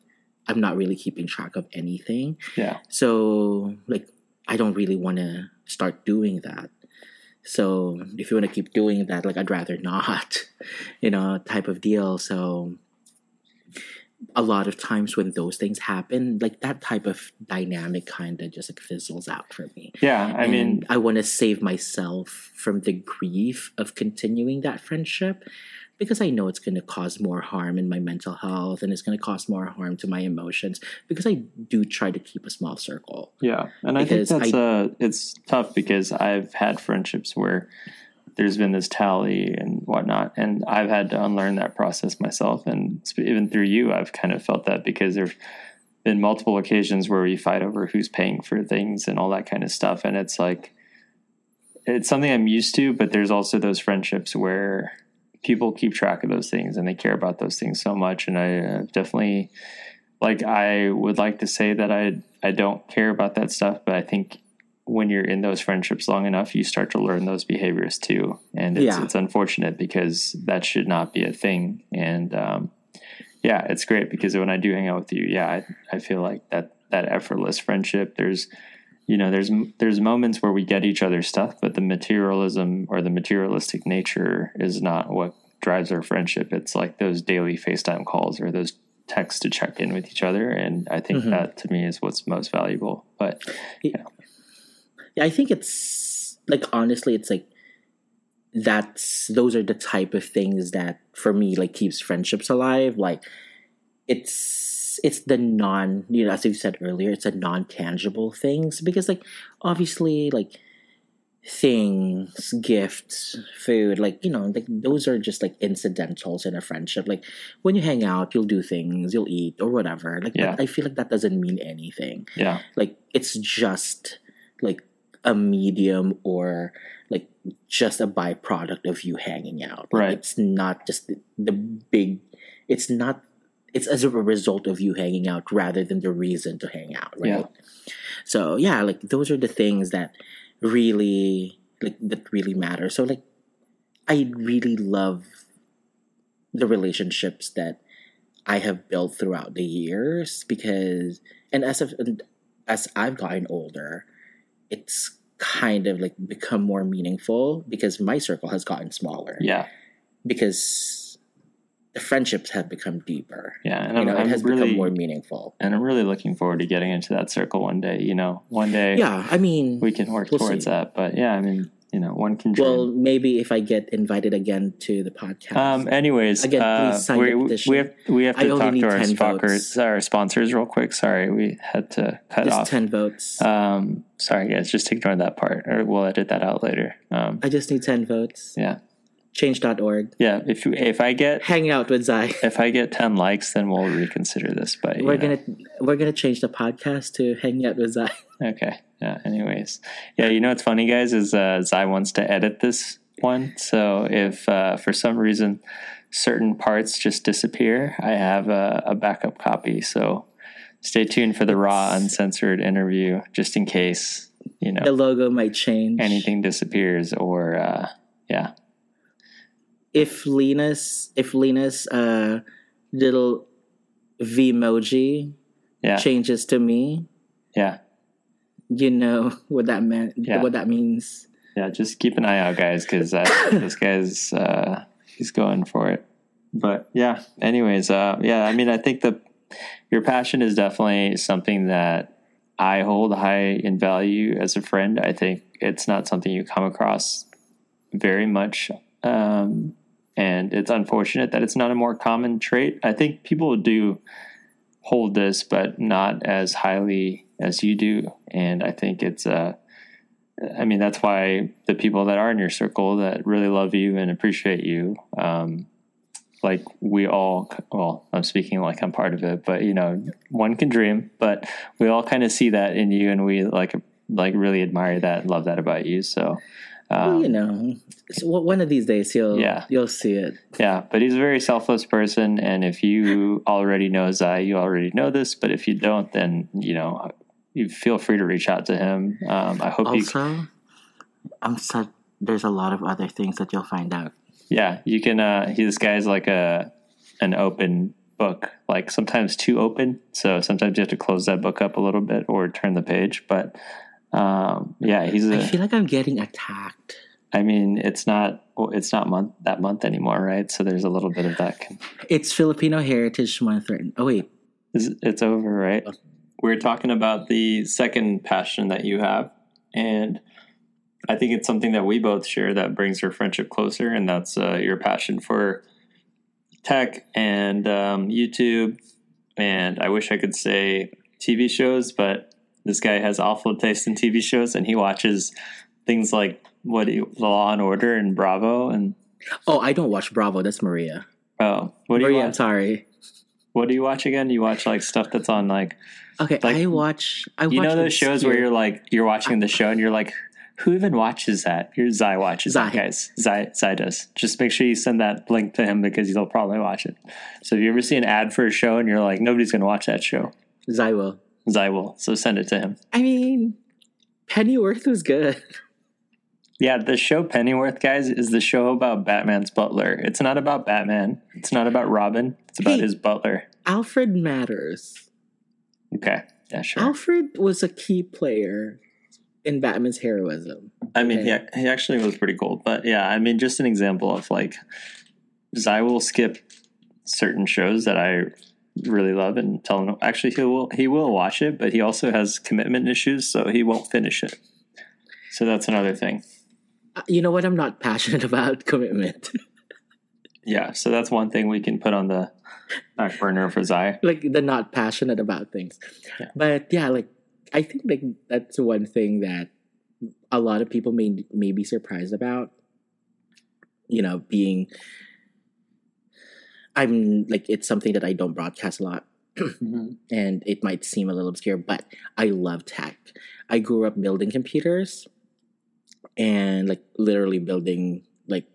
S2: i'm not really keeping track of anything
S1: Yeah.
S2: so like I don't really want to start doing that. So if you want to keep doing that, like I'd rather not, you know, type of deal. So a lot of times when those things happen, like that type of dynamic kind of just like fizzles out for me.
S1: Yeah. I mean,
S2: I want to save myself from the grief of continuing that friendship because I know it's going to cause more harm in my mental health and it's going to cause more harm to my emotions because I do try to keep a small circle.
S1: Yeah, and I think that's uh it's tough because I've had friendships where there's been this tally and whatnot, and I've had to unlearn that process myself, and even through you, I've kind of felt that because there's been multiple occasions where we fight over who's paying for things and all that kind of stuff, and it's like it's something I'm used to, but there's also those friendships where people keep track of those things and they care about those things so much, and I uh, definitely like I would like to say that I I don't care about that stuff, but I think when you're in those friendships long enough, you start to learn those behaviors too, and it's,
S2: Yeah.
S1: it's unfortunate because that should not be a thing. And um, yeah, it's great because when I do hang out with you, yeah, I, I feel like that that effortless friendship. There's you know there's there's moments where we get each other's stuff, but the materialism or the materialistic nature is not what drives our friendship. It's like those daily FaceTime calls or those texts to check in with each other, and I think
S2: Mhm.
S1: that to me is what's most valuable. But
S2: yeah. Yeah, I think it's like honestly, it's like that's those are the type of things that for me like keeps friendships alive. Like it's it's the non you know as you said earlier, it's a non tangible things because like obviously like things, gifts, food, like you know, like those are just like incidentals in a friendship. Like when you hang out, you'll do things, you'll eat or whatever. Like
S1: Yeah.
S2: that, I feel like that doesn't mean anything
S1: yeah,
S2: like it's just like a medium or like just a byproduct of you hanging out Like,
S1: Right.
S2: it's not just the, the big it's not it's as a result of you hanging out rather than the reason to hang out right?
S1: Yeah.
S2: so yeah like those are the things that really like that really matter. So like i really love the relationships that i have built throughout the years because and as of, as i've gotten older it's kind of like become more meaningful because my circle has gotten smaller.
S1: Yeah,
S2: because the friendships have become deeper
S1: yeah. And
S2: you
S1: I'm,
S2: know it has
S1: really
S2: become more meaningful
S1: and I'm really looking forward to getting into that circle one day. You know, one day
S2: yeah i mean
S1: we can work
S2: We'll
S1: towards
S2: see.
S1: that. But yeah, I mean, you know, one can dream.
S2: well maybe if i get invited again to the podcast
S1: Um. Anyways,
S2: Again,
S1: uh,
S2: please sign
S1: we,
S2: the petition.
S1: we have we have to
S2: only
S1: talk to our sponsors, our sponsors, real quick. Sorry, we had to cut
S2: just
S1: off.
S2: 10 votes
S1: Um. Sorry, guys. Just ignore that part, or we'll edit that out later. Um.
S2: i just need 10 votes
S1: Yeah.
S2: change.org
S1: Yeah. If you, if I get
S2: hang out with Xy
S1: if I get ten likes, then we'll reconsider this. But
S2: we're gonna we're gonna change the podcast to hanging out with Xy
S1: Okay. Yeah. Anyways, yeah. You know what's funny, guys, is uh, Xy wants to edit this one. So if uh, for some reason certain parts just disappear, I have a, a backup copy. So stay tuned for the raw, uncensored interview, just in case you know
S2: the logo might change
S1: anything disappears or uh, yeah,
S2: if lena's if lena's uh little Memoji
S1: yeah,
S2: changes to me
S1: yeah,
S2: you know what that meant
S1: Yeah.
S2: what that means
S1: yeah. Just keep an eye out, guys, because this guy's uh, he's going for it. But yeah. Anyways, uh, yeah. I mean, I think the your passion is definitely something that I hold high in value as a friend. I think it's not something you come across very much. Um, and it's unfortunate that it's not a more common trait. I think people do hold this, but not as highly as you do. And I think it's, uh, I mean, that's why the people that are in your circle that really love you and appreciate you, um, like we all, well, I'm speaking like I'm part of it, but you know, one can dream, but we all kind of see that in you and we like, like really admire that love that about you. So, um,
S2: well, you know so one of these days you'll
S1: Yeah.
S2: you'll see it
S1: yeah, but he's a very selfless person. And if you already know Xy, you already know this, but if you don't, then, you know, you feel free to reach out to him. Um, I hope you
S2: also i'm so there's a lot of other things that you'll find out
S1: Yeah, you can. Uh, he, this guy's like a an open book, like sometimes too open. So sometimes you have to close that book up a little bit or turn the page. But um, yeah, he's
S2: i
S1: a.
S2: feel like i'm getting attacked
S1: I mean, it's not it's not month that month anymore, right? So there's a little bit of that. con-
S2: it's filipino heritage month right oh wait
S1: It's, it's over, right? We're talking about the second passion that you have, and I think it's something that we both share that brings our friendship closer, and that's uh, your passion for tech and um, YouTube. And I wish I could say TV shows, but this guy has awful taste in TV shows, and he watches things like what Law and Order and Bravo and
S2: Oh, I don't watch Bravo. That's Maria.
S1: oh, what do you
S2: Maria, I'm
S1: watch?
S2: sorry.
S1: What do you watch again? You watch like stuff that's on like
S2: Okay,
S1: Like,
S2: I watch. I
S1: you
S2: watch
S1: know those shows where you're like you're watching the show and you're like, who even watches that? Your Xy watches that,
S2: Xy.
S1: guys. Xy Xy does. Just make sure you send that link to him because he'll probably watch it. So if you ever see an ad for a show and you're like, nobody's gonna watch that show. Xy will. So send it to him.
S2: I mean, Pennyworth was good.
S1: Yeah, the show Pennyworth, guys, is the show about Batman's butler. It's not about Batman. It's not about Robin. It's about
S2: Hey.
S1: his butler.
S2: Alfred matters.
S1: Okay. Yeah, sure.
S2: Alfred was a key player in Batman's heroism.
S1: I mean,
S2: Okay.
S1: he, he actually was pretty cool. But yeah, I mean, just an example of like, Xy will skip certain shows that I really love and tell him actually he will he will watch it, but he also has commitment issues, so he won't finish it. So that's another thing.
S2: Uh, You know what? I'm not passionate about commitment.
S1: Yeah, so that's one thing we can put on the back burner for Xy.
S2: like the not passionate about things.
S1: Yeah.
S2: But yeah, like I think like that's one thing that a lot of people may may be surprised about. You know, being I'm like it's something that I don't broadcast a lot and it might seem a little obscure, but I love tech. I grew up building computers and like literally building like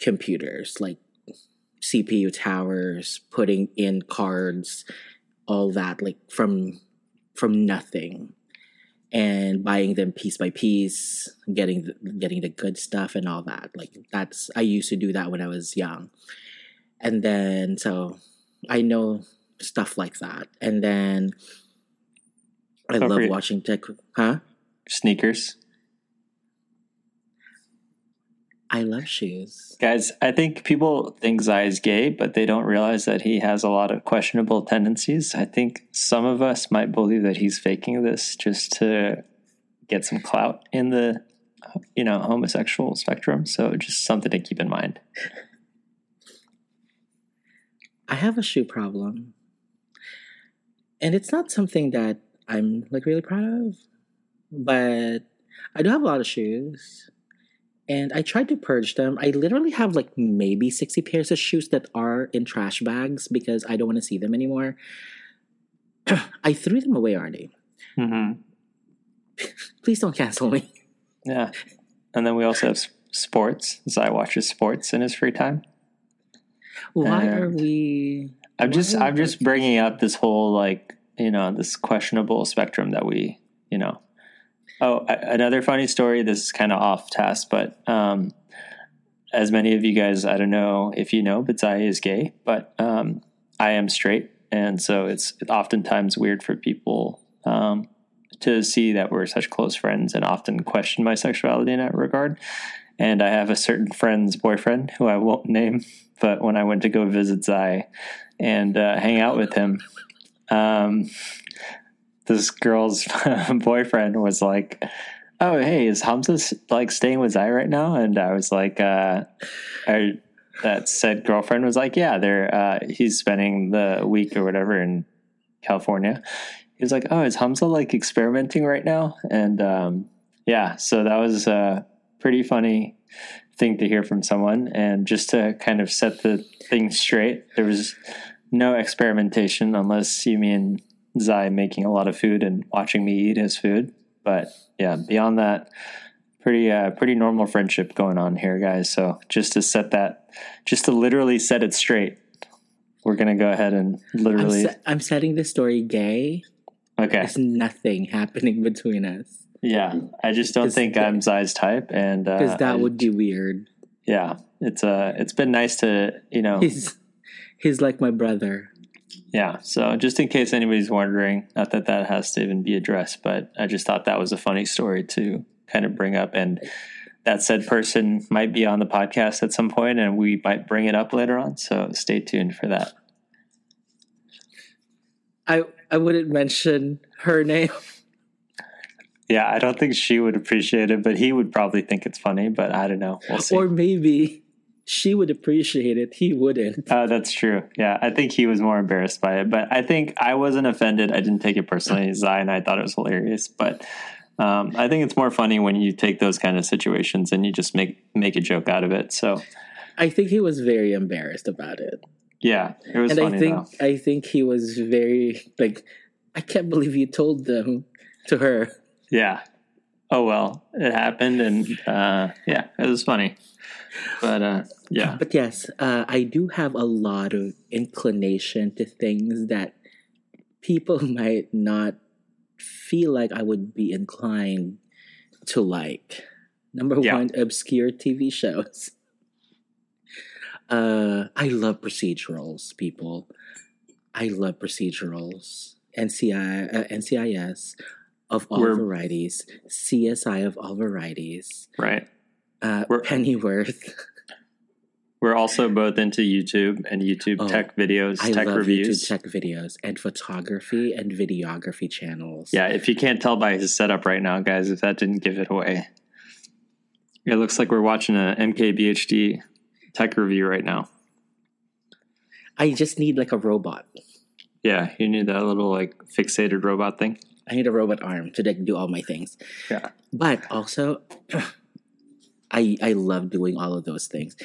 S2: computers, like CPU towers, putting in cards, all that, like from from nothing, and buying them piece by piece, getting the, getting the good stuff and all that. Like that's I used to do that when I was young, and then so I know stuff like that, and then I love watching tech. Huh?
S1: Sneakers.
S2: I love shoes.
S1: Guys, I think people think Xy is gay, but they don't realize that he has a lot of questionable tendencies. I think some of us might believe that he's faking this just to get some clout in the you know homosexual spectrum. So just something to keep in mind.
S2: I have a shoe problem. And it's not something that I'm like really proud of. But I do have a lot of shoes. And I tried to purge them. I literally have like maybe 60 pairs of shoes that are in trash bags because I don't want to see them anymore. I threw them away already.
S1: Mm-hmm.
S2: Please don't cancel me.
S1: Yeah, and then we also have sports. Xy watches sports in his free time.
S2: Why
S1: Uh,
S2: are we
S1: I'm just I'm just bringing up this whole like you know this questionable spectrum that we you know. Oh, another funny story. This is kind of off task, but um, as many of you guys, I don't know if you know, but Xy is gay, but um, I am straight, and so it's oftentimes weird for people um, to see that we're such close friends, and often question my sexuality in that regard. And I have a certain friend's boyfriend who I won't name, but when I went to go visit Xy and uh, hang out with him, um, this girl's boyfriend was like, "Oh, hey, is Hamza like staying with Xy right now?" And I was like, uh, I, "That said girlfriend was like, yeah, they're uh, he's spending the week or whatever in California." He was like, "Oh, is Hamza like experimenting right now?" And um, yeah, so that was a pretty funny thing to hear from someone, and just to kind of set the thing straight, there was no experimentation unless you mean Xy making a lot of food and watching me eat his food. But yeah, beyond that, pretty uh, pretty normal friendship going on here, guys. So just to set that, just to literally set it straight, we're gonna go ahead and
S2: I'm,
S1: literally
S2: se- I'm setting this story gay.
S1: okay.
S2: There's nothing happening between us.
S1: Yeah, I just don't think I'm Xy's type, and
S2: Because
S1: uh,
S2: that
S1: I-
S2: would be weird.
S1: yeah, it's uh, it's been nice to you know
S2: He's he's like my brother.
S1: Yeah. So just in case anybody's wondering, not that that has to even be addressed, but I just thought that was a funny story to kind of bring up. And that said person might be on the podcast at some point and we might bring it up later on. So stay tuned for that.
S2: I I wouldn't mention her name.
S1: Yeah. I don't think she would appreciate it, but he would probably think it's funny, but I don't know. We'll see.
S2: Or maybe she would appreciate it. He wouldn't.
S1: Oh, that's true. Yeah, I think he was more embarrassed by it, but I think I wasn't offended. I didn't take it personally. Xy and I thought it was hilarious, but Um, I think it's more funny when you take those kind of situations and you just make make a joke out of it. So
S2: I think he was very embarrassed about it.
S1: yeah, it was
S2: and I think
S1: though.
S2: I think he was very like I can't believe you told them to her.
S1: Yeah. Oh well, it happened, and uh, yeah, it was funny. But uh, yeah,
S2: But yes, uh, I do have a lot of inclination to things that people might not feel like I would be inclined to like. Number
S1: Yeah.
S2: one, obscure TV shows. Uh, I love procedurals, people. I love procedurals. NCI, uh, NCIS of all
S1: We're-
S2: varieties, CSI of all varieties,
S1: right.
S2: uh,
S1: We're-
S2: Pennyworth.
S1: We're also both into YouTube and YouTube
S2: Oh,
S1: tech videos,
S2: I
S1: tech reviews.
S2: YouTube tech videos and photography and videography channels.
S1: Yeah, if you can't tell by his setup right now, guys, if that didn't give it away, it looks like we're watching a MKBHD tech review right now.
S2: I just need like a robot.
S1: Yeah, you need that little like fixated robot thing.
S2: I need a robot arm to like do all my things.
S1: Yeah.
S2: But also, I I love doing all of those things,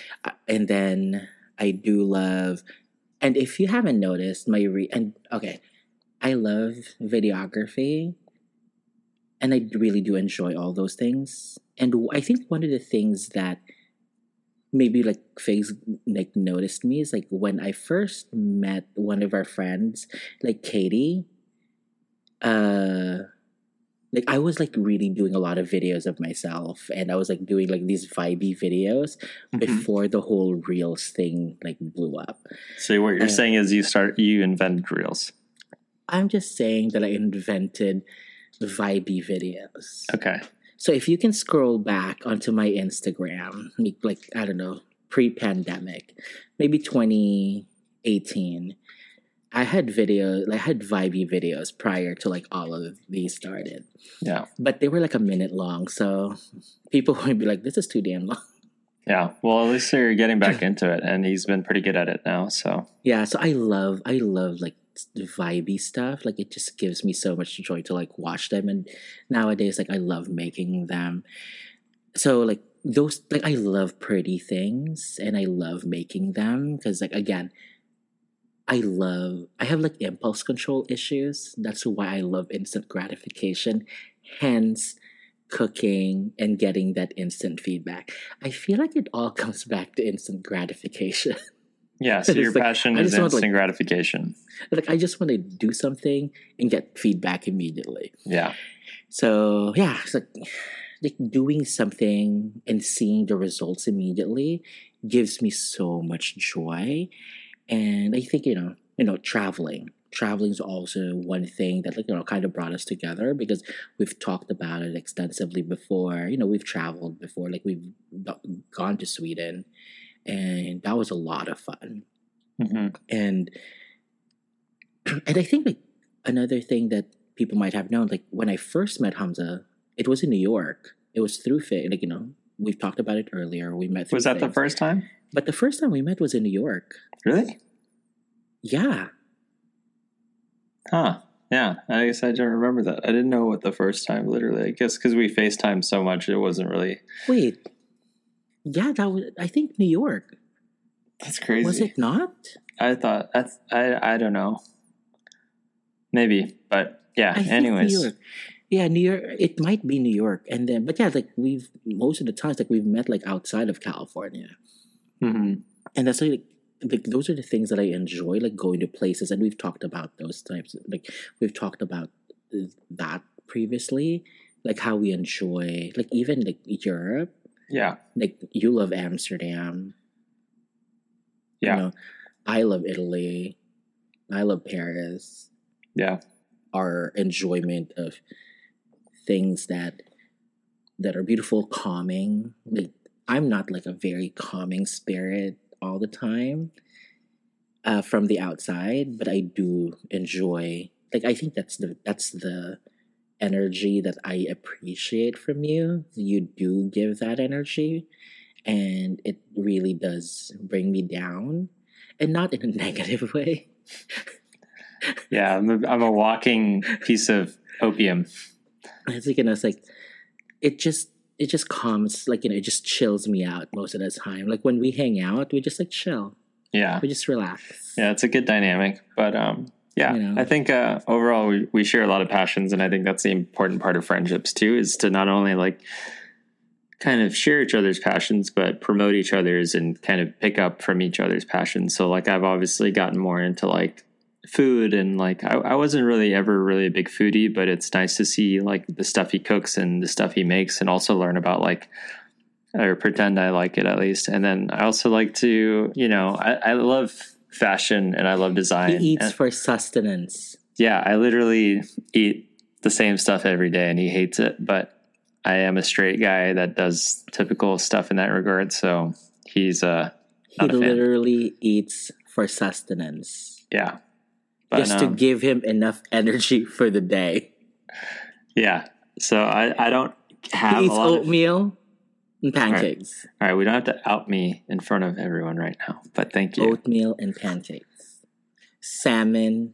S2: and then I do love. And if you haven't noticed, my re and okay, I love videography, and I really do enjoy all those things. And I think one of the things that maybe like Figs like noticed me is like when I first met one of our friends, like Katie. Uh, like I was like really doing a lot of videos of myself, and I was like doing like these vibey videos
S1: Mhm.
S2: before the whole reels thing like blew up.
S1: So what you're
S2: Uh,
S1: saying is you start you invented reels.
S2: I'm just saying that I invented vibey videos.
S1: Okay.
S2: So if you can scroll back onto my Instagram, like I don't know, pre-pandemic, maybe 2018, I had video, I had vibey videos prior to like all of these started,
S1: Yeah.
S2: but they were like a minute long, so people would be like, "This is too damn long."
S1: Yeah. Well, at least you're getting back into it, and he's been pretty good at it now. So
S2: Yeah, so I love, I love like vibey stuff. Like it just gives me so much joy to like watch them, and nowadays, like I love making them. So like those, like I love pretty things, and I love making them because like again, I love. I have like impulse control issues. That's why I love instant gratification. Hence. Cooking and getting that instant feedback. I feel like it all comes back to instant gratification.
S1: yeah. So your
S2: like,
S1: passion is instant
S2: like-
S1: gratification.
S2: like I just want to do something and get feedback immediately.
S1: Yeah.
S2: So yeah, it's like like doing something and seeing the results immediately gives me so much joy. And I think, you know, you know, traveling. Traveling is also one thing that like, you know, kind of brought us together because we've talked about it extensively before. You know, we've traveled before, like we've gone to Sweden and that was a lot of fun
S1: hmm
S2: and and I think like another thing that people might have known, like when I first met Hamza, it was in New York. It was through Fit, like you know, we've talked about it earlier. We met.
S1: Was that the first time?
S2: But the first time we met was in New York.
S1: Really?
S2: Yeah,
S1: Huh. Yeah. I guess I don't remember that. I didn't know what the first time. Literally, I guess because we FaceTime so much, it wasn't really.
S2: wait, yeah, that was. I think New York
S1: That's crazy.
S2: was it not?
S1: I thought that's I I don't know. Maybe, but yeah.
S2: I
S1: anyways,
S2: New York. Yeah, New York. It might be New York, and then, but yeah, like we've most of the times, like we've met like outside of California.
S1: hmm
S2: and that's like, like those are the things that I enjoy, like going to places, and we've talked about those types. Like we've talked about that previously, like how we enjoy, like even like Europe.
S1: yeah,
S2: Like you love Amsterdam.
S1: yeah,
S2: You know, I love Italy. I love Paris.
S1: yeah,
S2: Our enjoyment of things that that are beautiful, calming. Like I'm not like a very calming spirit all the time uh, from the outside, but I do enjoy. Like I think that's the that's the energy that I appreciate from you. You do give that energy, and it really does bring me down, and not in a negative way.
S1: yeah. I'm a, I'm a walking piece of opium.
S2: It's like you know, it's like it just it just calms like you know it just chills me out most of the time. Like when we hang out, we just like chill,
S1: Yeah.
S2: we just relax.
S1: Yeah, it's a good dynamic. But um, yeah,
S2: You know.
S1: I think uh, overall we, we share a lot of passions, and I think that's the important part of friendships too, is to not only like kind of share each other's passions, but promote each other's and kind of pick up from each other's passions. So like I've obviously gotten more into like food and like I, I wasn't really ever really a big foodie, but it's nice to see like the stuff he cooks and the stuff he makes and also learn about like or pretend I like it at least. And then I also like to, you know, I, I love fashion and I love design.
S2: He eats
S1: And-
S2: for sustenance.
S1: yeah, I literally eat the same stuff every day and he hates it, but I am a straight guy that does typical stuff in that regard. So he's uh
S2: He
S1: not a fan.
S2: literally eats for sustenance.
S1: Yeah. But,
S2: just to
S1: um,
S2: give him enough energy for the day.
S1: yeah. So I, I don't have
S2: He
S1: a
S2: eats
S1: lot of,
S2: oatmeal and pancakes.
S1: all right, we don't have to out me in front of everyone right now, but thank you.
S2: Oatmeal and pancakes. Salmon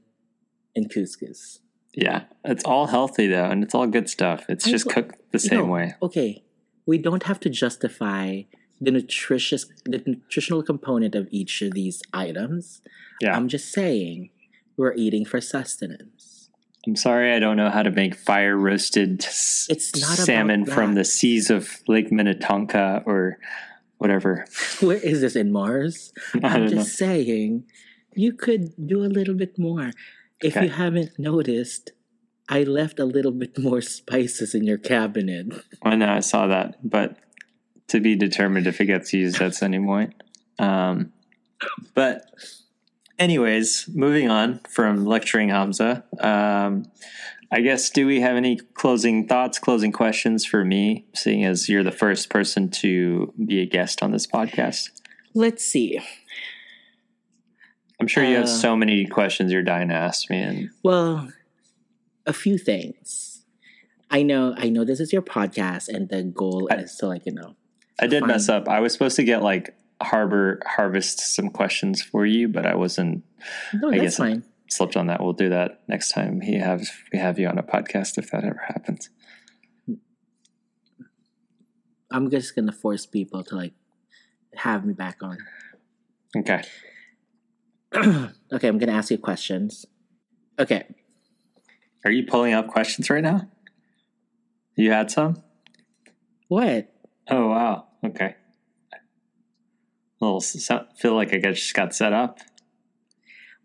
S2: and couscous.
S1: Yeah. It's all healthy though, and it's all good stuff. It's
S2: I
S1: just cooked the same
S2: know,
S1: way.
S2: Okay, we don't have to justify the nutritious the nutritional component of each of these items.
S1: Yeah.
S2: I'm just saying we're eating for sustenance.
S1: I'm sorry, I don't know how to make fire roasted
S2: It's not
S1: salmon from the seas of Lake Minnetonka or whatever.
S2: Where is this in Mars? I'm
S1: don't know.
S2: just saying you could do a little bit more. If
S1: Okay.
S2: you haven't noticed, I left a little bit more spices in your cabinet.
S1: I know I saw that, but to be determined if it gets used at any point. Um, but, anyways, moving on from lecturing Hamza. Um, I guess, do we have any closing thoughts, closing questions for me, seeing as you're the first person to be a guest on this podcast?
S2: Let's see.
S1: I'm sure you have
S2: Uh,
S1: so many questions you're dying to ask me, and
S2: Well, a few things. I know I know this is your podcast and the goal
S1: I-
S2: is to like, you know.
S1: I did
S2: Fine.
S1: mess up. I was supposed to get like harbor harvest some questions for you, but I wasn't
S2: No,
S1: I
S2: that's
S1: guess-
S2: fine.
S1: slipped on that. We'll do that next time he has we have you on a podcast if that ever happens.
S2: I'm just gonna force people to like have me back on.
S1: Okay.
S2: okay, I'm gonna ask you questions. Okay.
S1: Are you pulling up questions right now? You had some?
S2: What?
S1: Oh wow. Okay. Little feel like I just got set up.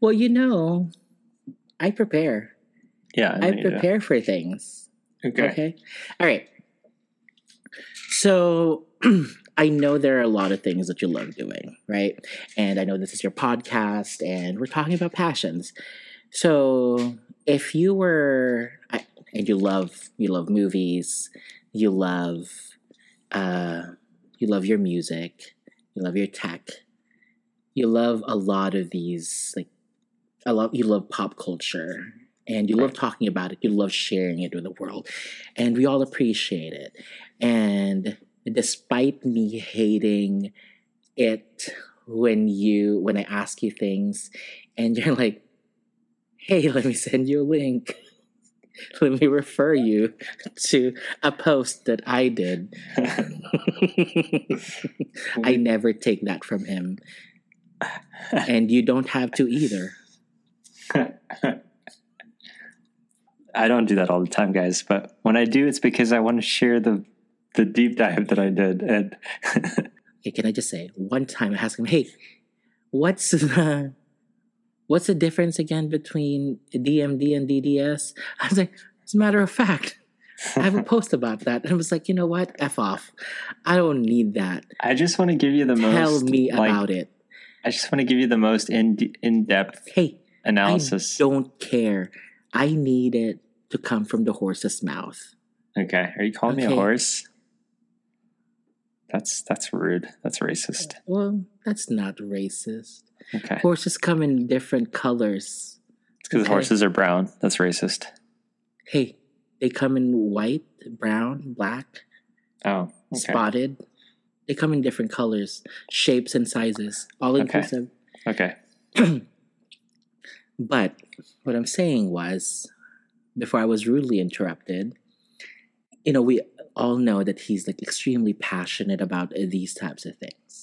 S2: Well, you know, I prepare.
S1: Yeah.
S2: I
S1: do.
S2: prepare for things.
S1: Okay.
S2: Okay. All right. So I know there are a lot of things that you love doing, right? And I know this is your podcast and we're talking about passions. So if you were I- and you love you love movies, you love uh you love your music, you love your tech, you love a lot of these like I love you love pop culture and you love talking about it, you love sharing it with the world, and we all appreciate it. And despite me hating it when you when I ask you things and you're like, hey, let me send you a link. Let me refer you to a post that I did. I never take that from him. And you don't have to either.
S1: I don't do that all the time, guys, but when I do, it's because I want to share the the deep dive that I did. And
S2: Okay, can I just say one time I asked him, "Hey, what's the what's the difference again between DMD and DDS?" I was like, "As a matter of fact, I have a post about that." And I was like, "You know what? F off. I don't need that.
S1: I just want to give you the
S2: Tell
S1: most.
S2: Tell me
S1: like,
S2: about it.
S1: I just want to give you the most in in depth
S2: Hey,
S1: analysis.
S2: I don't care. I need it to come from the horse's mouth."
S1: Okay, are you calling me a horse? That's that's rude. That's racist.
S2: Well, that's not racist.
S1: Okay,
S2: Horses come in different colors.
S1: it's because
S2: okay.
S1: horses are brown. That's racist.
S2: Hey, they come in white, brown, black.
S1: Oh, okay.
S2: spotted. They come in different colors, shapes, and sizes, all
S1: Okay.
S2: inclusive.
S1: Okay.
S2: But what I'm saying was, before I was rudely interrupted, you know, we all know that he's like extremely passionate about these types of things.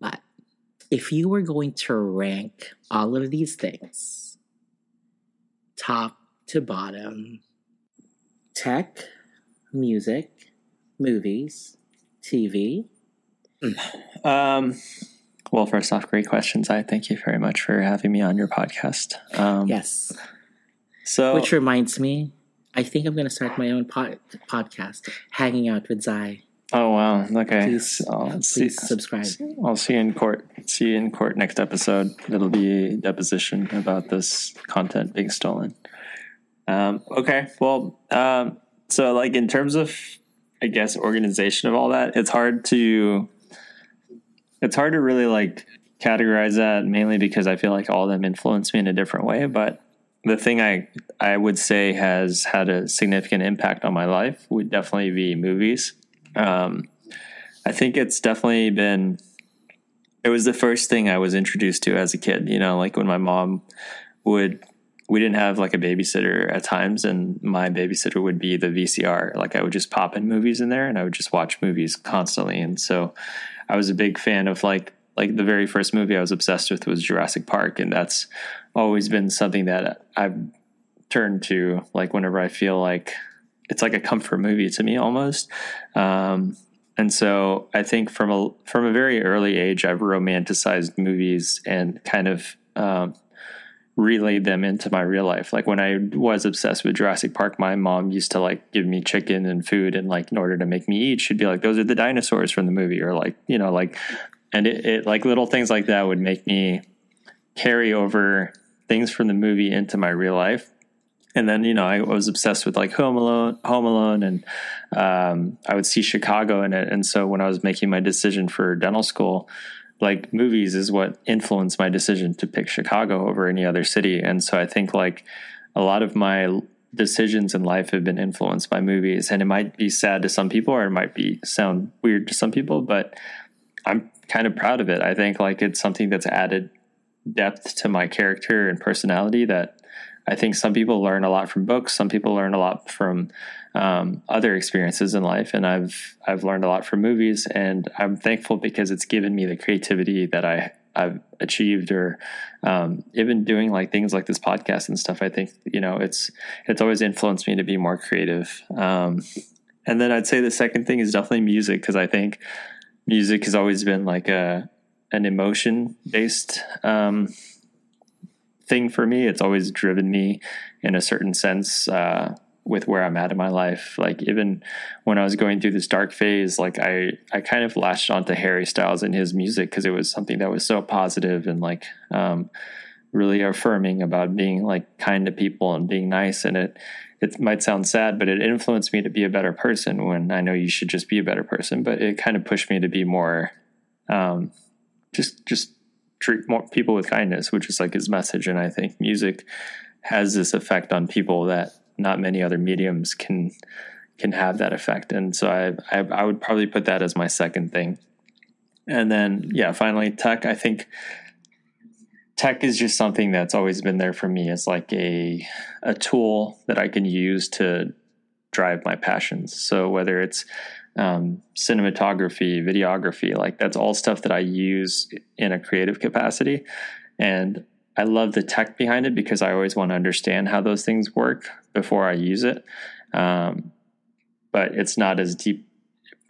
S2: But if you were going to rank all of these things, top to bottom, tech, music, movies, TV.
S1: Um, well, first off, great questions. I thank you very much for having me on your podcast. Um,
S2: Yes.
S1: So,
S2: Which reminds me, I think I'm going to start my own pod- podcast, Hanging Out with Xy.
S1: Oh wow, okay.
S2: Please,
S1: I'll see,
S2: Please subscribe.
S1: I'll see you in court. See you in court next episode. It'll be a deposition about this content being stolen. Um, okay, well, um, so like in terms of, I guess, organization of all that, it's hard to, it's hard to really like categorize that mainly because I feel like all of them influence me in a different way. But the thing I I would say has had a significant impact on my life would definitely be movies. Um, I think it's definitely been. It was the first thing I was introduced to as a kid. You know, like when my mom would. We didn't have like a babysitter at times, and my babysitter would be the VCR. Like I would just pop in movies in there, and I would just watch movies constantly. And so, I was a big fan of like like the very first movie I was obsessed with was Jurassic Park, and that's always been something that I've turned to like whenever I feel like it's like a comfort movie to me almost. Um, and so I think from a from a very early age, I've romanticized movies and kind of um, relayed them into my real life. Like when I was obsessed with Jurassic Park, my mom used to like give me chicken and food, and like in order to make me eat, she'd be like, "Those are the dinosaurs from the movie," or like you know, like, and it, it like little things like that would make me carry over things from the movie into my real life. And then you know I was obsessed with like Home Alone, Home Alone, and um, I would see Chicago in it. And so when I was making my decision for dental school, like movies is what influenced my decision to pick Chicago over any other city. And so I think like a lot of my decisions in life have been influenced by movies. And it might be sad to some people, or it might be sound weird to some people, but I'm kind of proud of it. I think like it's something that's added depth to my character and personality that I think some people learn a lot from books. Some people learn a lot from um, other experiences in life, and I've I've learned a lot from movies. And I'm thankful because it's given me the creativity that I I've achieved, or um, even doing like things like this podcast and stuff. I think you know it's it's always influenced me to be more creative. Um, and then I'd say the second thing is definitely music because I think music has always been like a an emotion based um, thing for me. It's always driven me in a certain sense uh, with where I'm at in my life. Like even when I was going through this dark phase, like I I kind of latched onto Harry Styles and his music because it was something that was so positive and like um, really affirming about being like kind to people and being nice. And it it might sound sad, but it influenced me to be a better person. When I know you should just be a better person, but it kind of pushed me to be more. Um, just just treat more people with kindness, which is like his message. And I think music has this effect on people that not many other mediums can can have that effect. And so I, I I would probably put that as my second thing. And then yeah, finally tech. I think tech is just something that's always been there for me. It's like a a tool that I can use to drive my passions. So whether it's um, cinematography, videography, like that's all stuff that I use in a creative capacity. And I love the tech behind it because I always want to understand how those things work before I use it. Um, but it's not as deep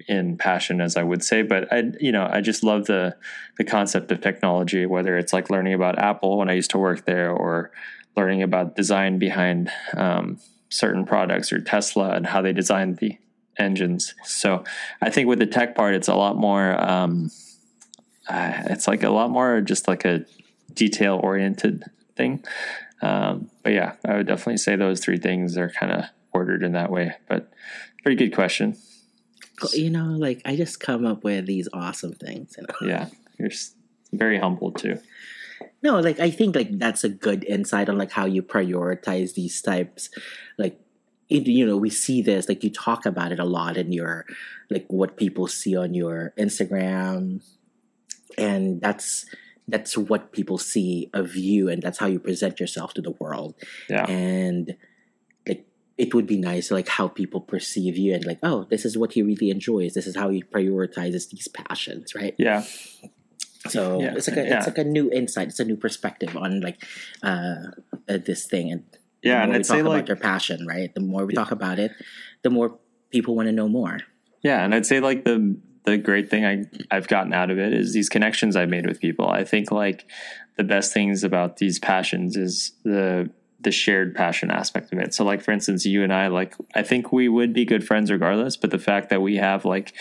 S1: in passion as I would say. But I, you know, I just love the the concept of technology. Whether it's like learning about Apple when I used to work there, or learning about design behind um, certain products, or Tesla and how they designed the engines. So I think with the tech part, it's a lot more. Um, uh, it's like a lot more just like a detail oriented thing. Um, but yeah, I would definitely say those three things are kind of ordered in that way. But pretty good question.
S2: You know, like I just come up with these awesome things. You know?
S1: Yeah, you're very humble too.
S2: No, like I think like that's a good insight on like how you prioritize these types, like it, you know we see this like you talk about it a lot in your like what people see on your instagram. And that's that's what people see of you and that's how you present yourself to the world.
S1: Yeah.
S2: and like it would be nice like how people perceive you and like oh this is what he really enjoys. This is how he prioritizes these passions right?
S1: Yeah.
S2: so
S1: Yeah,
S2: it's like a
S1: yeah.
S2: it's like a new insight. It's a new perspective on like uh, uh this thing. And
S1: Yeah. And I'd say
S2: about
S1: like,
S2: their passion right the more we talk about it the more people want to know more
S1: Yeah, and I'd say like the the great thing I I've gotten out of it is these connections I've made with people. I think like the best things about these passions is the the shared passion aspect of it. So like for instance, you and I like I think we would be good friends regardless, but the fact that we have like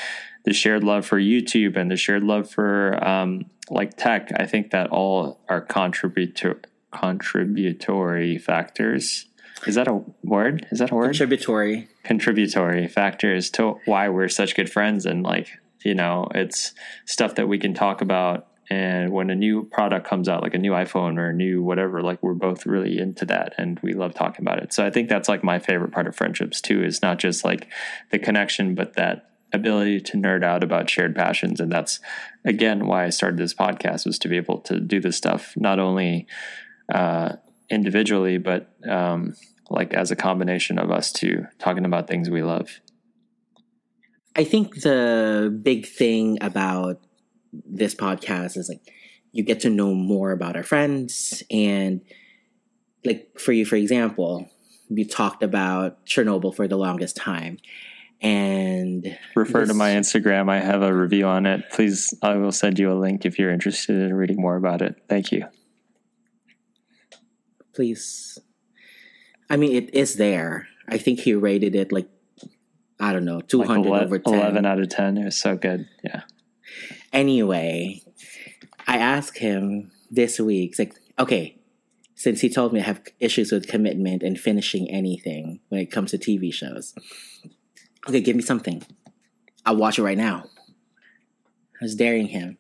S1: the shared love for YouTube and the shared love for um like tech, I think that all are contributor contributory factors. Is that a word? Is that a word?
S2: contributory
S1: contributory factors to why we're such good friends and like you know it's stuff that we can talk about and when a new product comes out like a new iphone or a new whatever like we're both really into that and we love talking about it so i think that's like my favorite part of friendships too is not just like the connection but that ability to nerd out about shared passions and that's again why i started this podcast was to be able to do this stuff not only uh, individually but um, like as a combination of us two talking about things we love.
S2: I think the big thing about this podcast is like you get to know more about our friends and like for you for example we talked about chernobyl for the longest time and
S1: Refer to my Instagram. I have a review on it. Please, I will send you a link if you're interested in reading more about it. Thank you.
S2: Please i mean it is there i think he rated it like i don't know 200
S1: Like ele-
S2: over 10
S1: 11 out of 10. It was so good. Yeah.
S2: Anyway, I asked him this week, like, okay, since he told me I have issues with commitment and finishing anything when it comes to TV shows, okay, give me something. I'll watch it right now. I was daring him.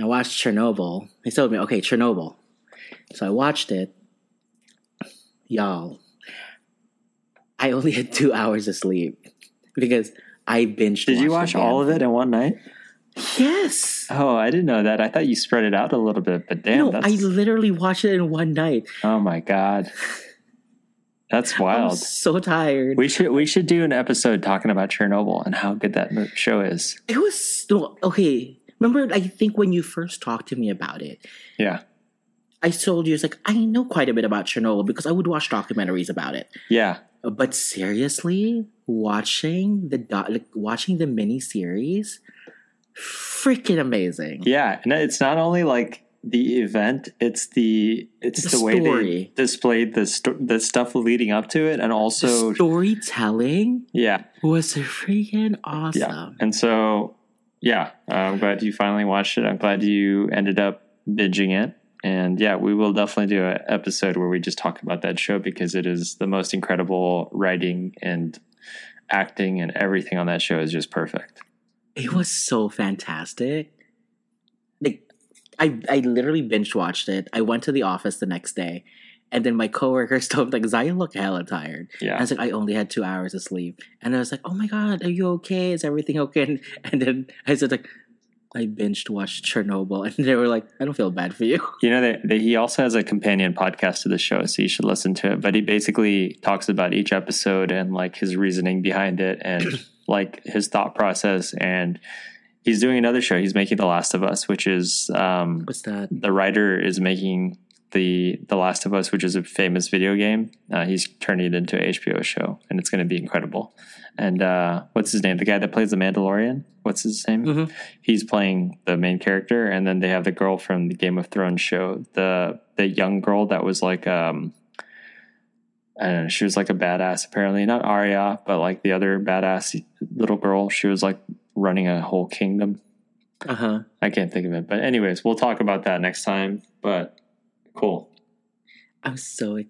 S2: I watched Chernobyl. He told me, okay, Chernobyl. So I watched it. Y'all, I only had two hours of sleep because I binged.
S1: Did you watch all of it in one night?
S2: Yes.
S1: Oh, I didn't know that. I thought you spread it out a little bit, but damn,
S2: no,
S1: that's
S2: I literally watched it in one night.
S1: oh my god, that's wild.
S2: so tired.
S1: We should we should do an episode talking about Chernobyl and how good that show is.
S2: it was okay. Remember, I think when you first talked to me about it,
S1: Yeah,
S2: I told you it's like I know quite a bit about Chernobyl because I would watch documentaries about it.
S1: yeah,
S2: But seriously, watching the doc, like watching the mini series, freaking amazing.
S1: yeah. And it's not only like the event; it's the it's
S2: The
S1: the, way they displayed the sto- the stuff leading up to it, and also
S2: the storytelling
S1: yeah,
S2: was freaking awesome.
S1: yeah. And so yeah, I'm glad you finally watched it. I'm glad you ended up binging it. And yeah, we will definitely do an episode where we just talk about that show because it is the most incredible writing and acting and everything on that show is just perfect.
S2: It was so fantastic. Like I I literally binge watched it. I went to the office the next day and then my coworkers told me like Zaya look hella tired. I
S1: Yeah.
S2: was like, I only had two hours of sleep. And I was like, Oh my god, are you okay? Is everything okay? And, and then I said like I binged watched Chernobyl and they were like, I don't feel bad for you.
S1: You know, that that he also has a companion podcast to the show, so you should listen to it. But he basically talks about each episode and like his reasoning behind it and like his thought process. And he's doing another show. He's making The Last of Us, which is um,
S2: What's that?
S1: the writer is making the The Last of Us, which is a famous video game. Uh, he's turning it into an HBO show, and it's going to be incredible. And uh, what's his name? The guy that plays the Mandalorian. What's his name?
S2: Mhm.
S1: He's playing the main character, and then they have the girl from the Game of Thrones show, the the young girl that was like um. I don't know. She was like a badass, apparently. Not Arya, but like the other badass little girl. She was like running a whole kingdom.
S2: Uh-huh.
S1: I can't think of it. But anyways, we'll talk about that next time. But cool.
S2: I'm so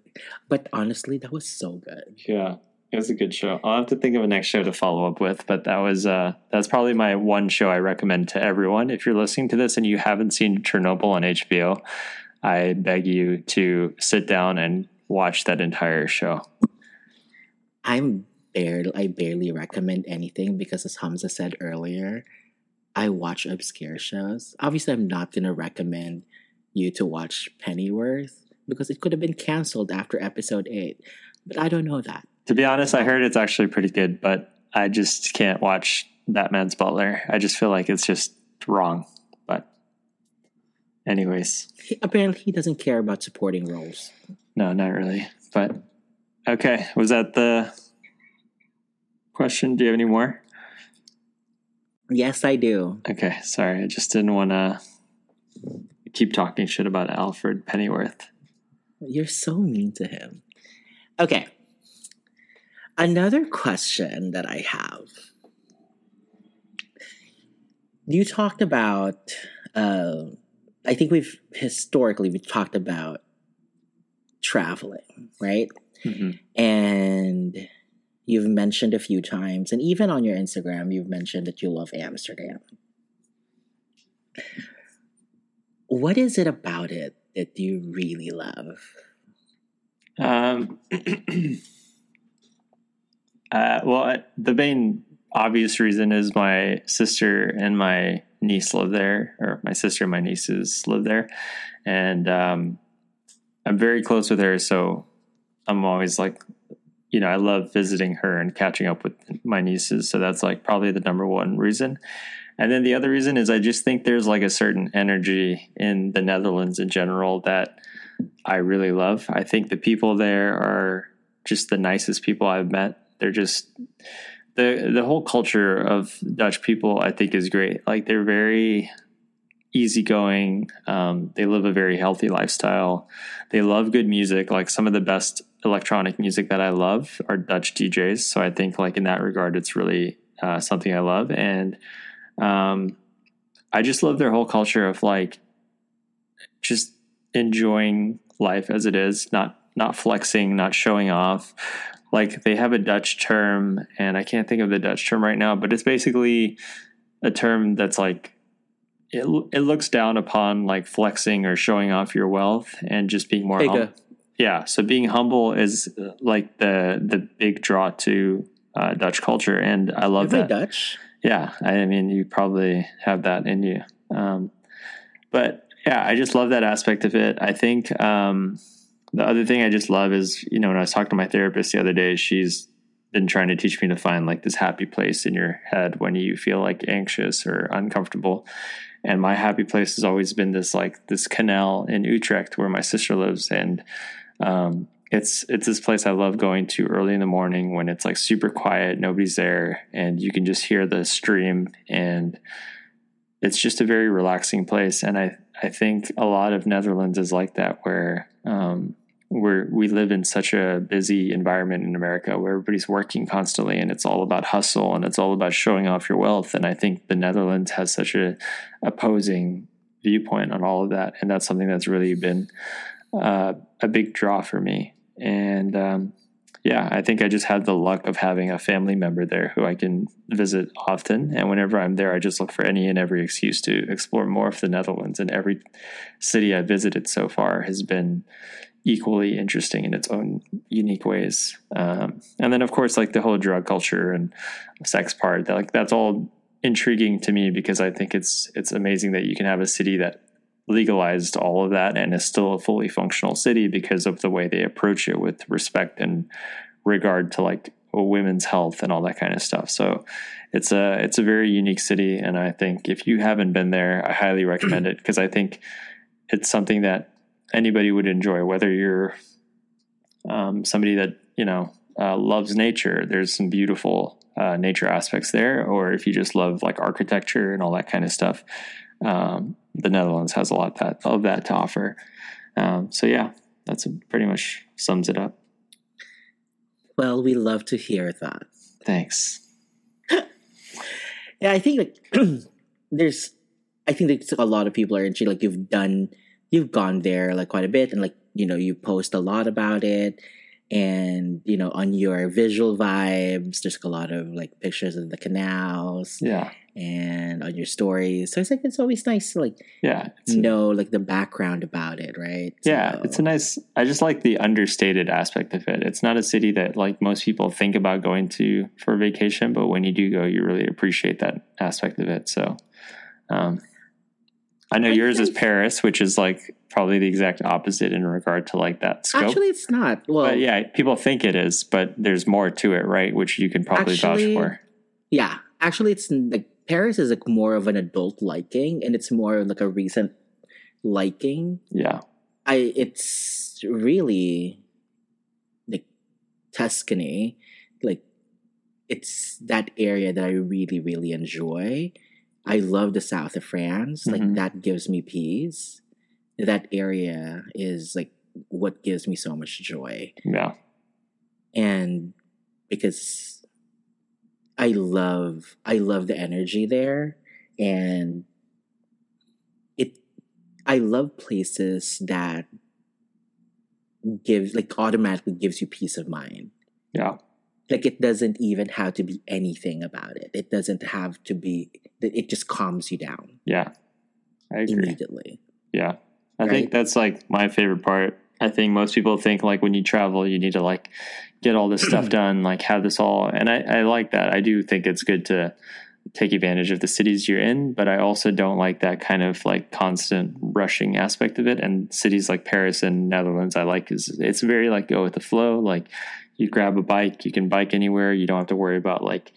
S2: but honestly, that was so good.
S1: Yeah. It was a good show. I'll have to think of a next show to follow up with, but that was uh that's probably my one show I recommend to everyone. If you're listening to this and you haven't seen Chernobyl on HBO, I beg you to sit down and watch that entire show.
S2: I'm barely I barely recommend anything because as Hamza said earlier, I watch obscure shows. Obviously I'm not gonna recommend you to watch Pennyworth because it could have been cancelled after episode eight. But I don't know that.
S1: To be honest, I heard it's actually pretty good, but I just can't watch Batman's Butler. I just feel like it's just wrong. But, anyways,
S2: He- apparently, he doesn't care about supporting roles.
S1: no, not really. But okay, was that the question? Do you have any more?
S2: Yes, I do.
S1: Okay, sorry, I just didn't want to keep talking shit about Alfred Pennyworth.
S2: You're so mean to him. Okay. Another question that I have. You talked about, uh, I think we've historically we've talked about traveling, right?
S1: Mhm.
S2: And you've mentioned a few times, and even on your Instagram, you've mentioned that you love Amsterdam. What is it about it that you really love?
S1: Um, uh, well, the main obvious reason is my sister and my niece live there, or my sister and my nieces live there, and um, I'm very close with her. So I'm always like, you know, I love visiting her and catching up with my nieces. So that's like probably the number one reason. And then the other reason is I just think there's like a certain energy in the Netherlands in general that I really love. I think the people there are just the nicest people I've met. They're just the the whole culture of Dutch people I think is great. Like they're very easygoing. Um, they live a very healthy lifestyle. They love good music. Like some of the best electronic music that I love are Dutch DJs. So I think like in that regard, it's really uh, something I love. And um, I just love their whole culture of like just enjoying life as it is, not not flexing, not showing off. Like they have a Dutch term, and I can't think of the Dutch term right now, but it's basically a term that's like it, it looks down upon like flexing or showing off your wealth and just being more
S2: humble.
S1: Yeah so being humble is uh, like the the big draw to uh, dutch culture and i love
S2: You're
S1: that
S2: Dutch.
S1: Yeah i mean you probably have that in you. Um, but yeah i just love that aspect of it. I think um, the other thing i just love is you know when i was talking to my therapist the other day she's been trying to teach me to find like this happy place in your head when you feel like anxious or uncomfortable. And my happy place has always been this like this canal in utrecht where my sister lives. And um, it's it's this place I love going to early in the morning when it's like super quiet, nobody's there, and you can just hear the stream, and it's just a very relaxing place. And I I think a lot of Netherlands is like that, where um, where we live in such a busy environment in America, where everybody's working constantly, and it's all about hustle, and it's all about showing off your wealth. And I think the Netherlands has such a opposing viewpoint on all of that, and that's something that's really been uh, a big draw for me. And um, yeah, I think I just had the luck of having a family member there who I can visit often. And whenever I'm there, I just look for any and every excuse to explore more of the Netherlands. And every city I've visited so far has been equally interesting in its own unique ways. Um, and then, of course, like the whole drug culture and sex part, that, like that's all intriguing to me because I think it's it's amazing that you can have a city that legalized all of that and is still a fully functional city because of the way they approach it with respect and regard to like women's health and all that kind of stuff. So it's a it's a very unique city and I think if you haven't been there, I highly recommend it because I think it's something that anybody would enjoy whether you're um, somebody that, you know, uh, loves nature. There's some beautiful uh, nature aspects there or if you just love like architecture and all that kind of stuff. Um, the Netherlands has a lot of that, of that to offer. Um, so yeah, that's pretty much sums it up.
S2: Well, we love to hear that.
S1: Thanks.
S2: Yeah, I think like there's, I think there's a lot of people are interested. like you've done, you've gone there like quite a bit, and like you know you post a lot about it, and you know on your visual vibes, there's a lot of like pictures of the canals,
S1: Yeah,
S2: and on your stories. So it's like it's always nice to like
S1: yeah,
S2: know like the background about it, right?
S1: yeah.
S2: So-
S1: It's a nice. I just like the understated aspect of it. It's not a city that like most people think about going to for vacation, but when you do go, you really appreciate that aspect of it. So, um, I know
S2: I
S1: yours is Paris, which is like probably the exact opposite in regard to like that scope.
S2: Actually, it's not. Well,
S1: but yeah, people think it is, but there's more to it, right? Which you can probably
S2: Actually-
S1: vouch for.
S2: yeah. Actually, it's like Paris is like more of an adult liking, and it's more like a recent liking.
S1: Yeah.
S2: I it's really like Tuscany, like it's that area that I really really enjoy. I love the south of France. Like
S1: Mhm.
S2: that gives me peace. That area is like what gives me so much joy.
S1: Yeah.
S2: And because I love I love the energy there and it I love places that give like automatically gives you peace of mind.
S1: Yeah.
S2: Like it doesn't even have to be anything about it. It doesn't have to be it just calms you down
S1: Yeah. I agree.
S2: immediately.
S1: Yeah. I
S2: Right?
S1: think that's like my favorite part. I think most people think like when you travel, you need to like get all this stuff done, like have this all. And I, I like that. I do think it's good to take advantage of the cities you're in, but I also don't like that kind of like constant rushing aspect of it. And cities like Paris and Netherlands, I like is it's very like go with the flow. Like you grab a bike, you can bike anywhere. You don't have to worry about like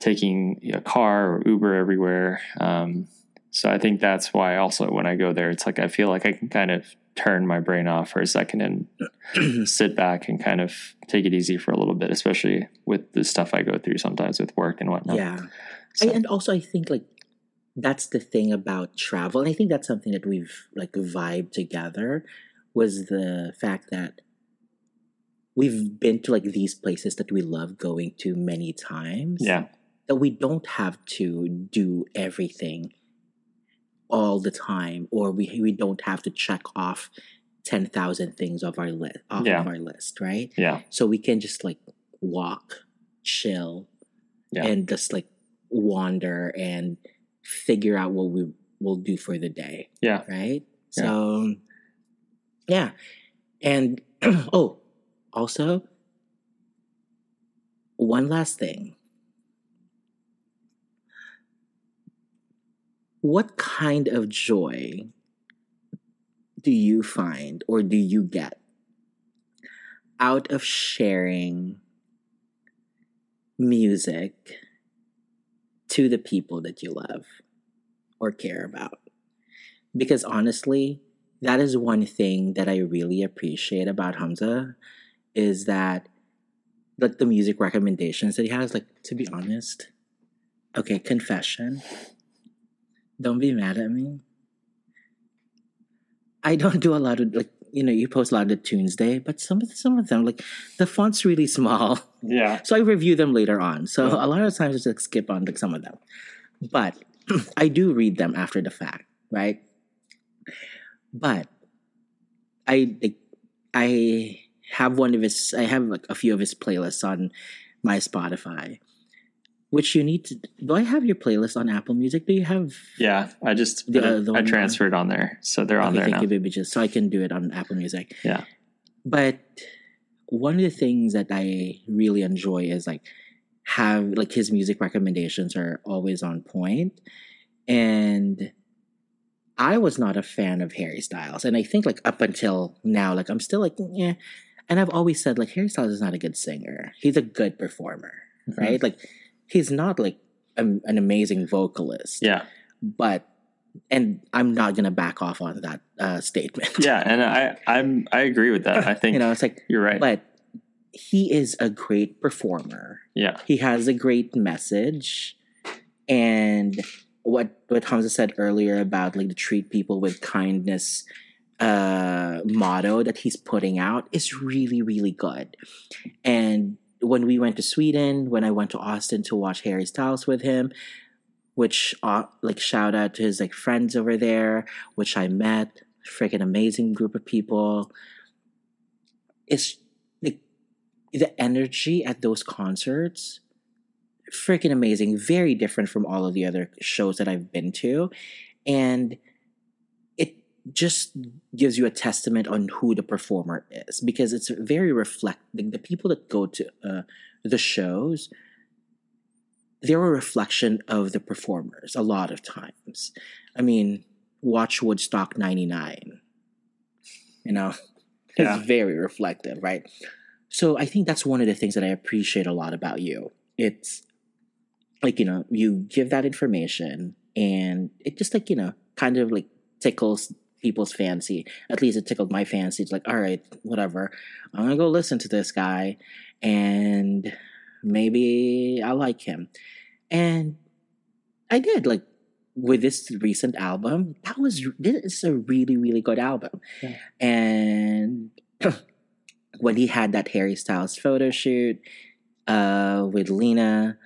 S1: taking a car or Uber everywhere. Um, so I think that's why also when I go there, it's like I feel like I can kind of turn my brain off for a second and sit back and kind of take it easy for a little bit, especially with the stuff I go through sometimes with work and whatnot.
S2: Yeah.
S1: So,
S2: I, and also I think like that's the thing about travel and i think that's something that we've like vibed together was the fact that we've been to like these places that we love going to many times
S1: yeah,
S2: that we don't have to do everything all the time or we we don't have to check off 10,000 things off our list off
S1: Yeah.
S2: of our list right
S1: yeah,
S2: so we can just like walk chill
S1: Yeah.
S2: and just like wander and figure out what we will do for the day
S1: yeah,
S2: right
S1: Yeah.
S2: so yeah and oh also one last thing what kind of joy do you find or do you get out of sharing music to the people that you love or care about. Because honestly, that is one thing that I really appreciate about Hamza is that like the music recommendations that he has, like to be honest, okay, confession. Don't be mad at me. I don't do a lot of like you know, you post a lot of the Tuesday, but some of some of them like the font's really small.
S1: yeah,
S2: So I review them later on. So
S1: Yeah.
S2: a lot of times I just skip on like some of them. But I do read them after the fact, right? But I like I have one of his I have like a few of his playlists on my Spotify. Which you need to do I have your playlist on Apple Music? Do you have
S1: yeah. I just
S2: The-
S1: it-
S2: the
S1: I transferred on there, so they're on
S2: Okay,
S1: there
S2: thank
S1: now.
S2: you, baby, just so I can do it on Apple Music.
S1: Yeah.
S2: But one of the things that I really enjoy is like have like his music recommendations are always on. And I was not a fan of Harry Styles. And I think like up until now, like I'm still like, yeah. And I've always said like Harry Styles is not a good singer. He's a good performer,
S1: Mhm.
S2: right? Like he's not like an, an amazing vocalist
S1: Yeah,
S2: but and I'm not gonna back off on that uh, statement.
S1: yeah, and I I'm I agree with that. I think
S2: you know, it's like,
S1: you're right.
S2: but he is a great performer.
S1: yeah,
S2: He has a great message, and what what Hamza said earlier about like to treat people with kindness uh motto that he's putting out is really really good and when we went to sweden when i went to austin to watch harry styles with him which uh, like shout out to his like friends over there which i met freaking amazing group of people. It's like the energy at those concerts freaking amazing very different from all of the other shows that i've been to. And just gives you a testament on who the performer is because it's very reflecting the people that go to uh, the shows they're a reflection of the performers a lot of times i mean watch Woodstock 99. You know, it's very reflective, right? So I think that's one of the things that I appreciate a lot about you. It's like, you know, you give that information and it just like, you know, kind of like tickles people's fancy. At least it tickled my fancy. It's like, all right, whatever. I'm gonna go listen to this guy and maybe I like him. And I did like with this recent album. That was this is a really really good album.
S1: Yeah.
S2: And when he had that Harry Styles photo shoot uh, with Lena,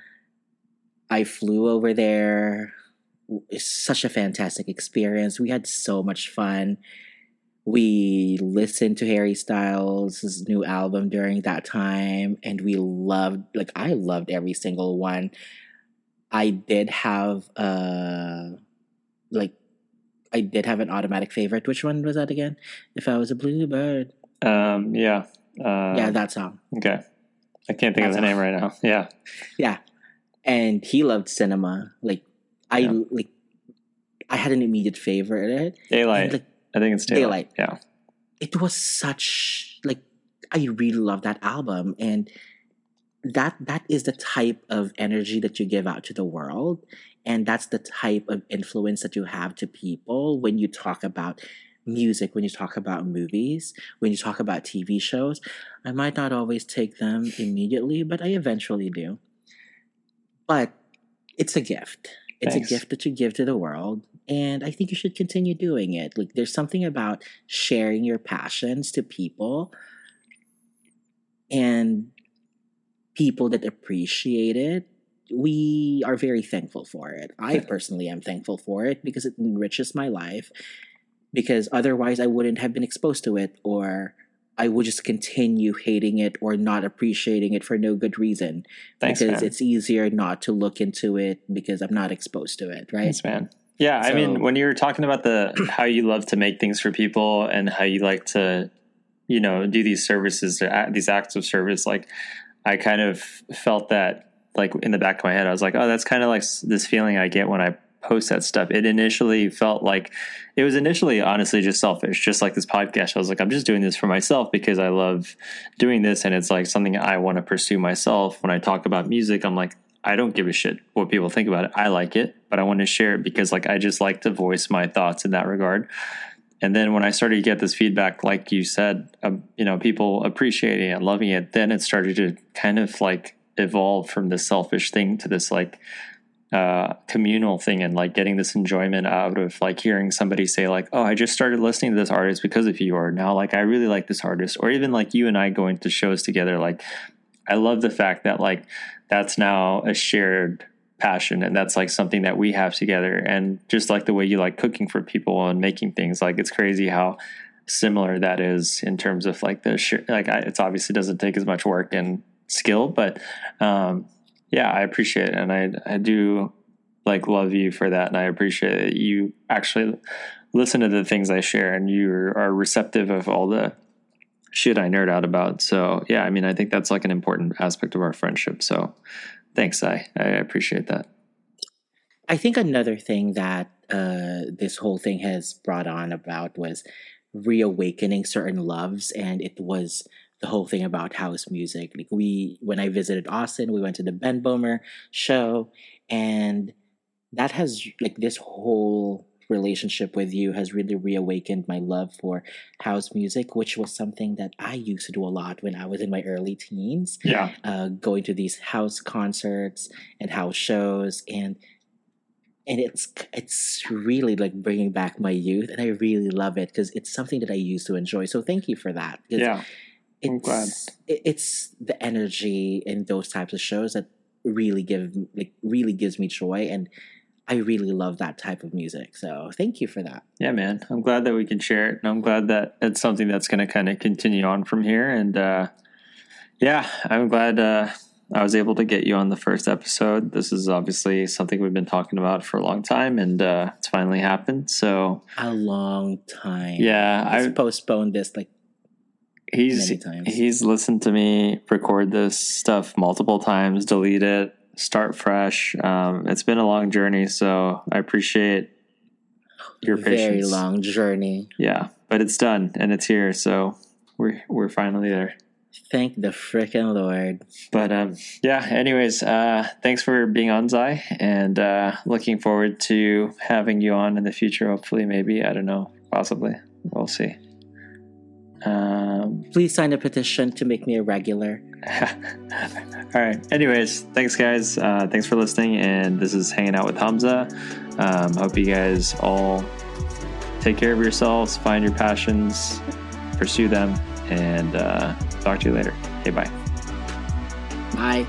S2: I flew over there. It's such a fantastic experience. We had so much fun. We listened to Harry Styles' new album during that time, and we loved, like, I loved every single one. I did have, uh, like, I did have an automatic favorite. Which one was that again? If I was a bluebird.
S1: Um, yeah. Uh,
S2: yeah, that song.
S1: Okay. I can't think of
S2: That's
S1: the name right now. Yeah.
S2: Yeah. And he loved cinema. Like, I,
S1: Yeah.
S2: like, I had an immediate favorite.
S1: Daylight.
S2: And, like,
S1: I think it's Daylight.
S2: Daylight. it was such like I really love that album and that that is the type of energy that you give out to the world and that's the type of influence that you have to people when you talk about music when you talk about movies when you talk about TV shows I might not always take them immediately but I eventually do but it's a gift it's
S1: Thanks.
S2: a gift that you give to the world and i think you should continue doing it. Like there's something about sharing your passions to people and people that appreciate it. We are very thankful for it. I personally am thankful for it because it enriches my life because otherwise i wouldn't have been exposed to it or i will just continue hating it or not appreciating it for no good reason
S1: Thanks,
S2: because
S1: man.
S2: it's easier not to look into it because i'm not exposed to it right
S1: Thanks, man. Yeah, I mean, when you were talking about the how you love to make things for people and how you like to, you know, do these services, these acts of service, like I kind of felt that, like in the back of my head, I was like, oh, that's kind of like this feeling I get when I post that stuff. It initially felt like it was initially honestly just selfish, just like this podcast. I was like, I'm just doing this for myself because I love doing this, and it's like something I want to pursue myself. When I talk about music, I'm like, I don't give a shit what people think about it. I like it, but I want to share it because like I just like to voice my thoughts in that regard. And then when I started to get this feedback, like you said, um, you know, people appreciating it, loving it, then it started to kind of like evolve from this selfish thing to this like uh, communal thing and like getting this enjoyment out of like hearing somebody say like, "Oh, I just started listening to this artist because of you," or now like I really like this artist, or even like you and I going to shows together. Like, I love the fact that like that's now a shared passion and that's like something that we have together and just like the way you like cooking for people and making things like it's crazy how similar that is in terms of like the share like I, it's obviously doesn't take as much work and skill but um yeah i appreciate it and i i do like love you for that and i appreciate that you actually listen to the things i share and you are receptive of all the shit I nerd out about. So yeah, I mean, I think that's like an important aspect of our friendship. So thanks, I I appreciate that.
S2: I think another thing that uh, this whole thing has brought on about was reawakening certain loves, and it was the whole thing about house music. Like we, when I visited Austin, we went to the Ben Böhmer show, and that has like this whole relationship with you has really reawakened my love for house music, which was something that I used to do a lot when I was in my early teens
S1: Yeah,
S2: uh, going to these house concerts and house shows and and it's it's really like bringing back my youth and i really love it because it's something that i used to enjoy so thank you for that.
S1: yeah.
S2: It's it- it's the energy in those types of shows that really give like really gives me joy and i really love that type of music so thank you for that
S1: yeah, man. I'm glad that we can share it, and I'm glad that it's something that's going to kind of continue on from here. And uh, yeah, I'm glad uh, I was able to get you on the first episode. This is obviously something we've been talking about for a long time, and uh, it's finally happened. So
S2: a long time
S1: yeah,
S2: i've
S1: I
S2: postponed this like
S1: he's he's listened to me record this stuff multiple times delete it start fresh um, it's been a long journey so i appreciate your
S2: very
S1: patience.
S2: long journey.
S1: Yeah, but it's done and it's here, so we're we're finally there.
S2: Thank the frickin' Lord.
S1: But um, yeah. Anyways, uh, thanks for being on, Xy, and uh, looking forward to having you on in the future. Hopefully, maybe I don't know, possibly. We'll see. Um,
S2: Please sign a petition to make me a regular.
S1: all right. Anyways, thanks, guys. Uh, thanks for listening, and this is hanging out with Hamza. Um, hope you guys all take care of yourselves, find your passions, pursue them, and uh, talk to you later. Okay, bye.
S2: Bye.